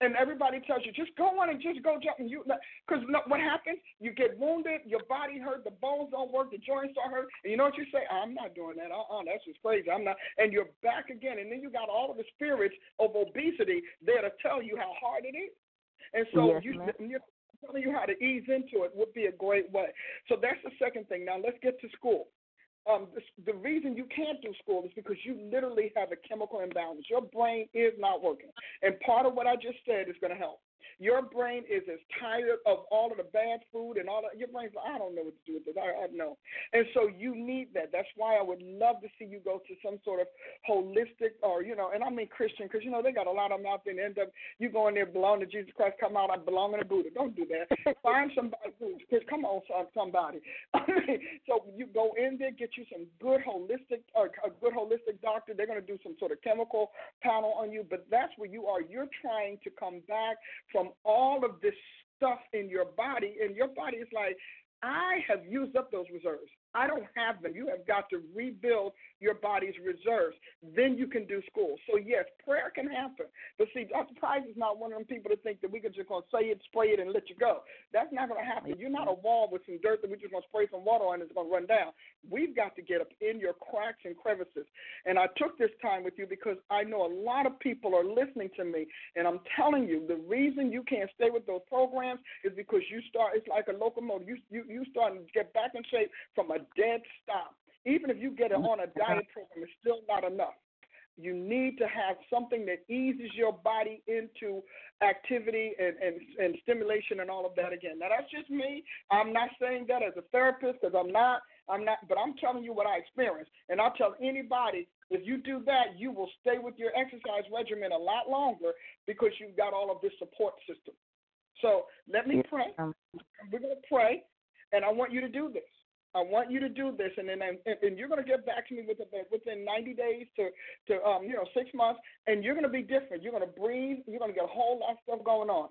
And everybody tells you, just go on and just go jump. And you, because what happens? You get wounded, your body hurt, the bones don't work, the joints are hurt, and you know what you say? I'm not doing that. Uh-uh, that's just crazy. I'm not. And you're back again, and then you got all of the spirits of obesity there to tell you how hard it is. And so Yes, you, you're telling you how to ease into it would be a great way. So that's the second thing. Now let's get to school. Um, the reason you can't do school is because you literally have a chemical imbalance. Your brain is not working, and part of what I just said is going to help. Your brain is as tired of all of the bad food and all that. Your brain's like, I don't know what to do with this. I, I know. And so you need that. That's why I would love to see you go to some sort of holistic or, you know, and I mean Christian, because, you know, they got a lot of them out there and end up, you go in there, belong to Jesus Christ, come out, I belong in a Buddha. Don't do that. [laughs] Find somebody because come on, somebody. [laughs] So you go in there, get you some good holistic, uh, a good holistic doctor. They're going to do some sort of chemical panel on you, but that's where you are. You're trying to come back from all of this stuff in your body, and your body is like, I have used up those reserves. I don't have them. You have got to rebuild your body's reserves. Then you can do school. So yes, prayer can happen. But see, Dr. Price is not one of them people to think that we can just gonna say it, spray it, and let you go. That's not gonna happen. You're not a wall with some dirt that we're just gonna spray some water on and it's gonna run down. We've got to get up in your cracks and crevices. And I took this time with you because I know a lot of people are listening to me, and I'm telling you, the reason you can't stay with those programs is because you start. It's like a locomotive. You you you starting to get back in shape from a dead stop. Even if you get it on a diet program, it's still not enough. You need to have something that eases your body into activity and, and, and stimulation and all of that again. Now that's just me. I'm not saying that as a therapist because I'm not. I'm not. But I'm telling you what I experienced, and I'll tell anybody if you do that, you will stay with your exercise regimen a lot longer because you've got all of this support system. So let me pray. We're going to pray, and I want you to do this. I want you to do this, and then and, you're going to get back to me within within 90 days to to um you know six months, and you're going to be different. You're going to breathe. You're going to get a whole lot of stuff going on.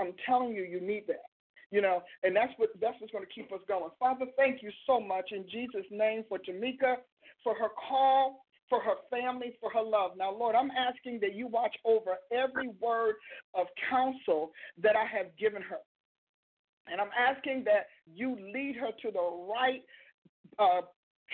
I'm telling you, you need that. You know, and that's what that's what's going to keep us going. Father, thank you so much in Jesus' name for Tamika, for her call, for her family, for her love. Now, Lord, I'm asking that you watch over every word of counsel that I have given her. And I'm asking that you lead her to the right uh,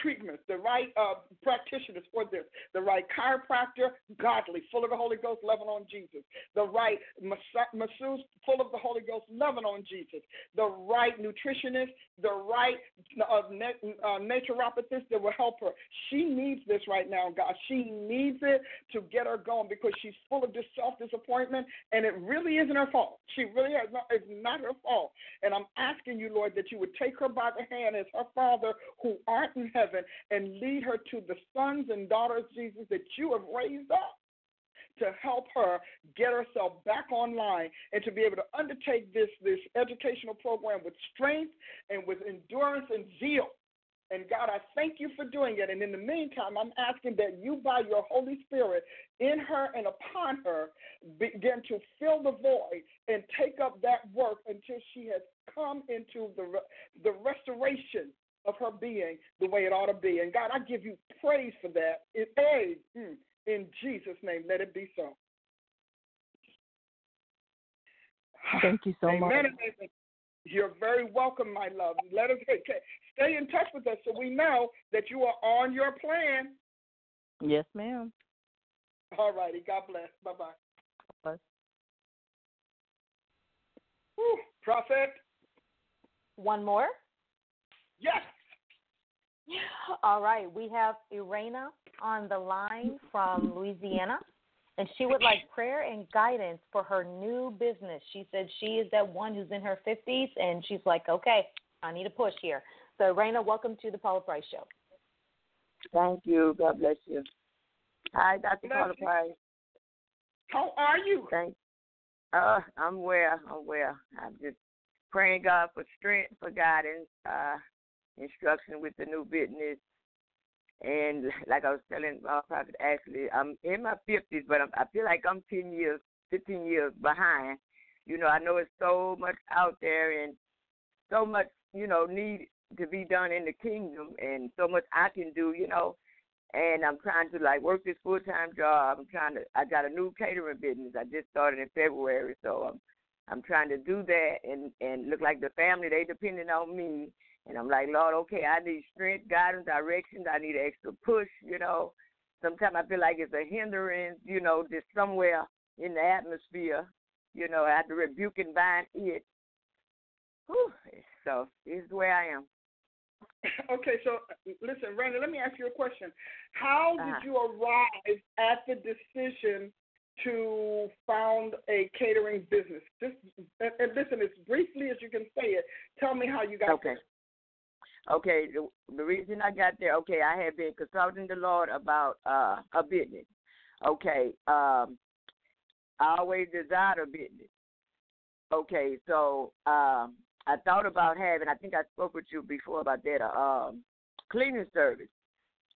treatments, the right uh, practitioners for this, the right chiropractor, godly, full of the Holy Ghost, loving on Jesus, the right masseuse, full of the Holy Ghost, loving on Jesus, the right nutritionist, the right uh, uh, naturopathist that will help her. She needs this right now, God. She needs it to get her going because she's full of this self disappointment, and it really isn't her fault. She really has not, it's not her fault. And I'm asking you, Lord, that you would take her by the hand as her Father who art in heaven and lead her to the sons and daughters, Jesus, that you have raised up to help her get herself back online and to be able to undertake this, this educational program with strength and with endurance and zeal. And God, I thank you for doing it. And in the meantime, I'm asking that you, by your Holy Spirit, in her and upon her, begin to fill the void and take up that work until she has come into the, the restoration being the way it ought to be. And God, I give you praise for that. In, hey, hmm, in Jesus' name, let it be so. [sighs] Thank you so Amen. much. You're very welcome, my love. Let us [laughs] stay in touch with us so we know that you are on your plan. Yes, ma'am. All righty. God bless. Bye bye. Bye. Prophet. One more. Yes. [laughs] All right. We have Irena on the line from Louisiana, and she would like prayer and guidance for her new business. She said she is that one who's in her 50s, and she's like, okay, I need a push here. So, Irena, welcome to the Paula Price Show. Thank you. God bless you. Hi, Dr. Paula Price. How are you? Thank. Uh, I'm well. I'm well. I'm just praying God for strength, for guidance, uh, instruction with the new business. And like I was telling uh, Prophet Ashley, I'm in my 50s, but I'm, I feel like I'm 10 years, 15 years behind. You know, I know it's so much out there and so much, you know, need to be done in the kingdom and so much I can do, you know. And I'm trying to like work this full time job. I'm trying to. I got a new catering business. I just started in February, so I'm I'm trying to do that and and look like the family they depending on me and I'm like, Lord, okay, I need strength, guidance, directions. I need an extra push, you know. Sometimes I feel like it's a hindrance, you know, just somewhere in the atmosphere. You know, I have to rebuke and bind it. Whew. So this is where I am. [coughs] Okay, so listen, Randy, let me ask you a question. How did uh-huh. you arrive at the decision to found a catering business? Just and listen as briefly as you can say it. Tell me how you got okay. there. Okay, the, the reason I got there, okay, I had been consulting the Lord about uh, a business. Okay, um, I always desired a business. Okay, so um, I thought about having. I think I spoke with you before about that. Uh, um, cleaning service.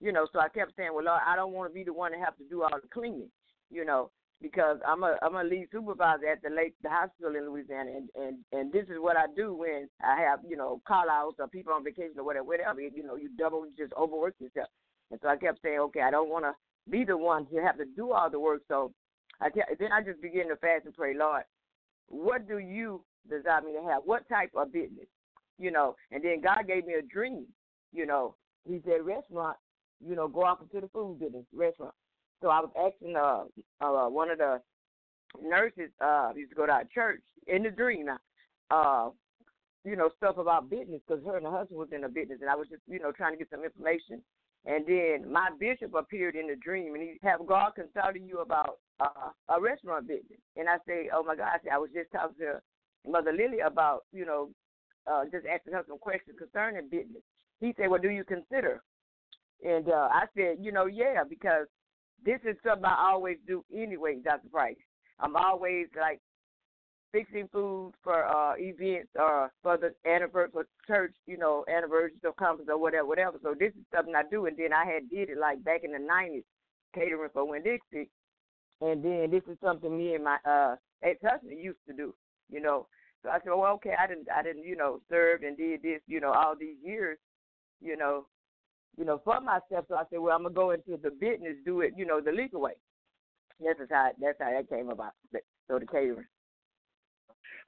You know, so I kept saying, well, Lord, I don't want to be the one to have to do all the cleaning. You know, because I'm a I'm a lead supervisor at the lake the hospital in Louisiana, and and and this is what I do when I have you know call outs or people on vacation or whatever. Whatever you know, you double just overwork yourself. And so I kept saying, okay, I don't want to be the one to have to do all the work. So I kept, then I just began to fast and pray, Lord, what do you desire me to have? What type of business? You know, and then God gave me a dream. You know, He said restaurant. You know, go off into the food business, restaurant. So I was asking uh, uh one of the nurses uh used to go to our church in the dream uh you know stuff about business because her and her husband was in a business and I was just you know trying to get some information. And then my bishop appeared in the dream and he have God consulting you about uh, a restaurant business. And I say oh my gosh I was just talking to Mother Lily about you know uh just asking her some questions concerning business. He said well do you consider? And uh I said you know yeah because this is something I always do anyway, Dr. Price. I'm always like fixing food for uh events or for the anniversary for church, you know, anniversaries or conference or whatever, whatever. So this is something I do and then I had did it like back in the nineties, catering for Winn Dixie. And then this is something me and my uh ex husband used to do, you know. So I said, Well okay, I didn't I didn't, you know, served and did this, you know, all these years, you know, you know, for myself. So I said, well, I'm gonna go into the business, do it, you know, the legal way. That's how that's how that came about. So the catering.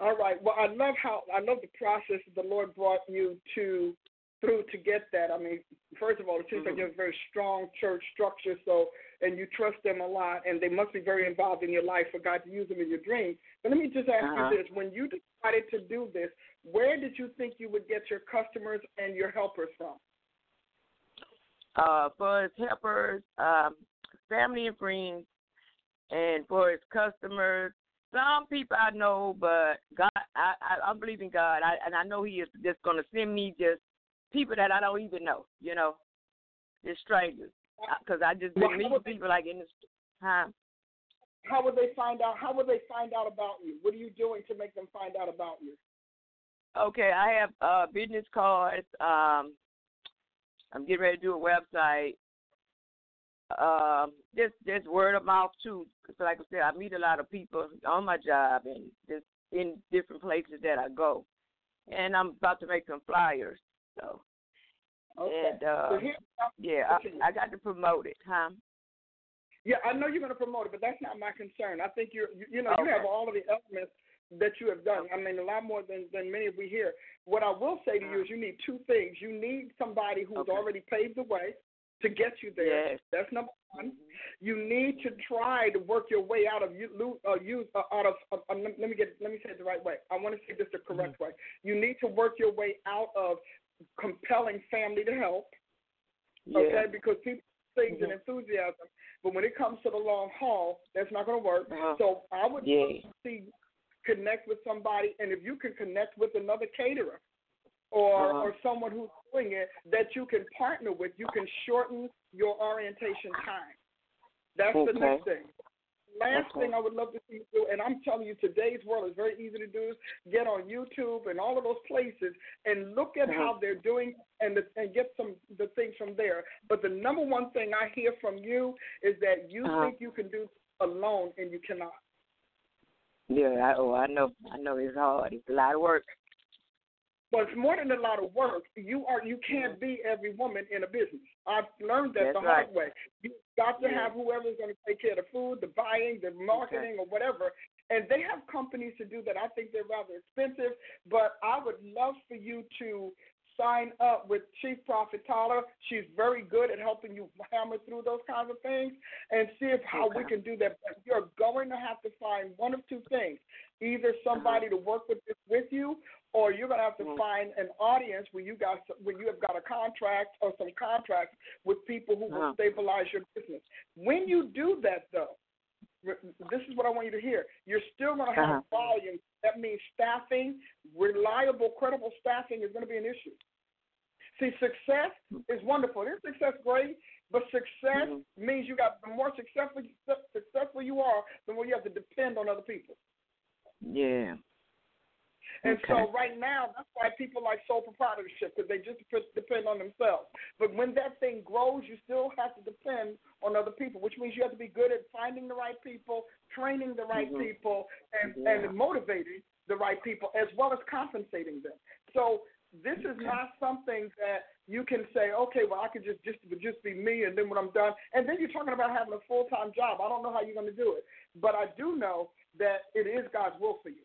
All right. Well, I love how I love the process the Lord brought you to through to get that. I mean, first of all, it seems Mm-hmm. like you have a very strong church structure, so and you trust them a lot, and they must be very involved in your life for God to use them in your dreams. But let me just ask Uh-huh. you this: When you decided to do this, where did you think you would get your customers and your helpers from? Uh, for his helpers, um, family and friends, and for his customers. Some people I know, but God, I, I, I believe in God, I, and I know He is just going to send me just people that I don't even know, you know, just strangers, because I just Well, meeting people like in the, huh? How would they find out? How would they find out about you? What are you doing to make them find out about you? Okay, I have uh business cards. Um, I'm getting ready to do a website. Um, just just word of mouth too. 'Cause like I said, I meet a lot of people on my job and just in different places that I go. And I'm about to make some flyers. So Okay. and uh, so here, yeah, I, I got to promote it, huh? Yeah, I know you're going to promote it, but that's not my concern. I think you're, you, you know, you have all of the elements that you have done. I mean, a lot more than than many of we here. What I will say to you is, you need two things. You need somebody who's Uh-huh. Okay. already paved the way to get you there. Yes. That's number one. You need to try to work your way out of you, uh, use uh, out of. Uh, uh, let me get. Let me say it the right way. I want to say this the correct way. You need to work your way out of compelling family to help okay? Yeah. Because people things and enthusiasm, but when it comes to the long haul, that's not going to work. Uh-huh. So I would Yeah. see connect with somebody, and if you can connect with another caterer or Uh-huh. or someone who's doing it that you can partner with, you can shorten your orientation time. That's the next thing. Last Okay. thing I would love to see you do, and I'm telling you, today's world is very easy to do. Is get on YouTube and all of those places and look at Uh-huh. how they're doing and the, and get some the things from there. But the number one thing I hear from you is that you Uh-huh. think you can do alone and you cannot. Yeah, I, oh, I know, I know it's hard. It's a lot of work. But it's more than a lot of work. You are you can't be every woman in a business. I've learned that That's the hard right. way. You got to Yeah. have whoever's going to take care of the food, the buying, the marketing, or whatever. And they have companies to do that. I think they're rather expensive, but I would love for you to sign up with Chief Prophet Tyler. She's very good at helping you hammer through those kinds of things and see if how we can do that. But you're going to have to find one of two things: either somebody to work with this with you, or you're going to have to Mhm. find an audience where you got where you have got a contract or some contracts with people who will Uh-huh. stabilize your business. When you do that, though, this is what I want you to hear. You're still going to have Uh-huh. volume. That means staffing, reliable, credible staffing is going to be an issue. See, success is wonderful. Isn't success great? But success Mhm. means you got the more successful successful you are, the more you have to depend on other people. Yeah. And Okay. so right now, that's why people like sole proprietorship because they just depend on themselves. But when that thing grows, you still have to depend on other people, which means you have to be good at finding the right people, training the right Mhm. people, and Yeah. and motivating the right people as well as compensating them. So this is not something that you can say, okay, well, I could just just just be me, and then when I'm done, and then you're talking about having a full time job. I don't know how you're going to do it, but I do know that it is God's will for you.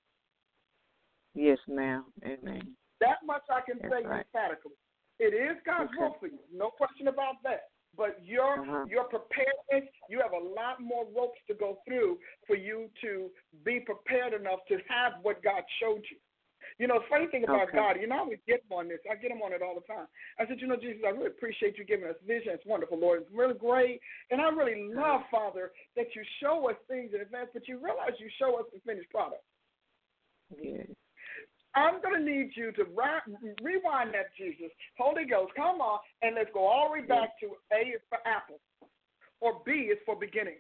Yes, ma'am. Amen. That much I can That's say right. emphatically. It is God's Okay. will for you, no question about that. But your Uh-huh. your preparedness, you have a lot more ropes to go through for you to be prepared enough to have what God showed you. You know, funny thing about Okay. God, you know, I always get him on this. I get him on it all the time. I said, you know, Jesus, I really appreciate you giving us vision. It's wonderful, Lord. It's really great. And I really love, Father, that you show us things in advance, but you realize you show us the finished product. Yeah. I'm going to need you to ri- rewind that, Jesus. Holy Ghost, come on, and let's go all the way back to A is for apple, or B is for beginning.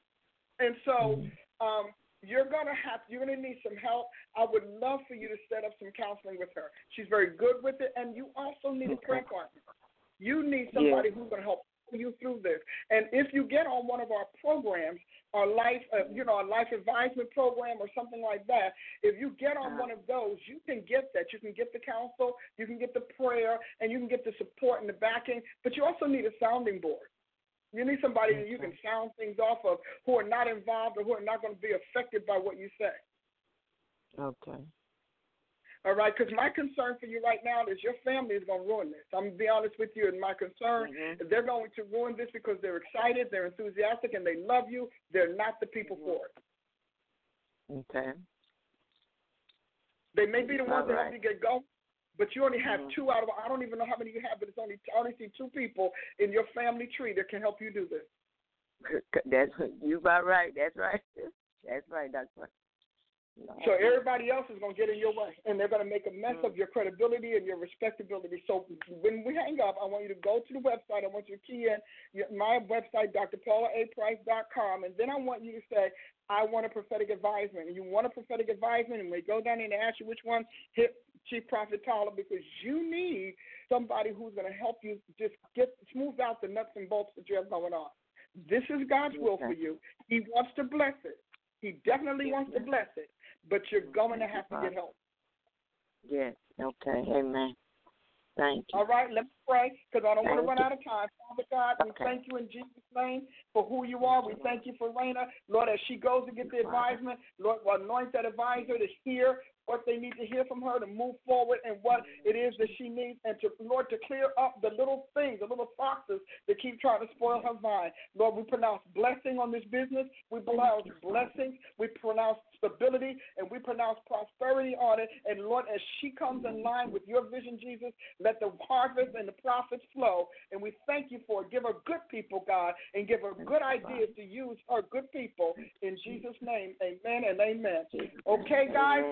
And so um, you're going to have, you're to need some help. I would love for you to set up some counseling with her. She's very good with it, and you also need a prayer partner. You need somebody who's going to help you through this. And if you get on one of our programs, our life, uh, you know, a life advisement program or something like that, if you get on one of those, you can get that. You can get the counsel, you can get the prayer, and you can get the support and the backing. But you also need a sounding board. You need somebody that you can sound things off of who are not involved or who are not going to be affected by what you say. Okay. All right, because my concern for you right now is your family is going to ruin this. I'm going to be honest with you, and my concern Mm-hmm. is they're going to ruin this because they're excited, they're enthusiastic, and they love you. They're not the people Mm-hmm. for it. Okay. They may be the ones that help you get going, but you only have Mhm. two out of I don't even know how many you have, but it's only I only see two people in your family tree that can help you do this. [laughs] That's you about right. That's right. [laughs] That's right. Doctor. right. So everybody else is going to get in your way, and they're going to make a mess of your credibility and your respectability. So when we hang up, I want you to go to the website. I want you to key in your, my website, drpaulaaprice.com, and then I want you to say, I want a prophetic advisement. And you want a prophetic advisement, and we go down and ask you which one, hit Chief Prophet Tyler, because you need somebody who's going to help you just get smooth out the nuts and bolts that you have going on. This is God's will for you. He wants to bless it. He definitely wants to bless it, but you're going to have to get help. Yes. Okay. Amen. Thank you. All right, let's pray because I don't want to run out of time. Father God, we thank you in Jesus' name for who you are. We thank you for Raina. Lord, as she goes to get the advisement, Lord, anoint that advisor to hear what they need to hear from her to move forward and what it is that she needs, and to Lord to clear up the little things, the little foxes that keep trying to spoil her vine. Lord, we pronounce blessing on this business. We pronounce blessings. We pronounce stability, and we pronounce prosperity on it. And Lord, as she comes in line with your vision, Jesus, let the harvest and the profits flow. And we thank you for it. Give her good people, God, and give her good ideas to use her good people. In Jesus' name, amen and amen. Okay, guys?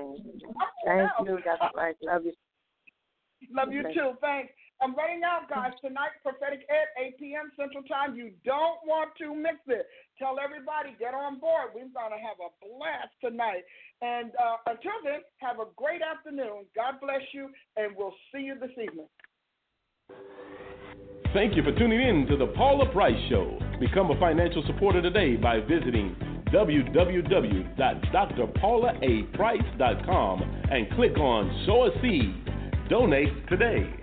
Thank you, Dr. Price. Love you. Love you too. Thanks. I'm running out, guys. Tonight, Prophetic at 8 p.m. Central Time. You don't want to miss it. Tell everybody, get on board. We're going to have a blast tonight. And uh, until then, have a great afternoon. God bless you, and we'll see you this evening. Thank you for tuning in to the Paula Price Show. Become a financial supporter today by visiting www.drpaulaaprice.com and click on Sow a Seed. Donate today.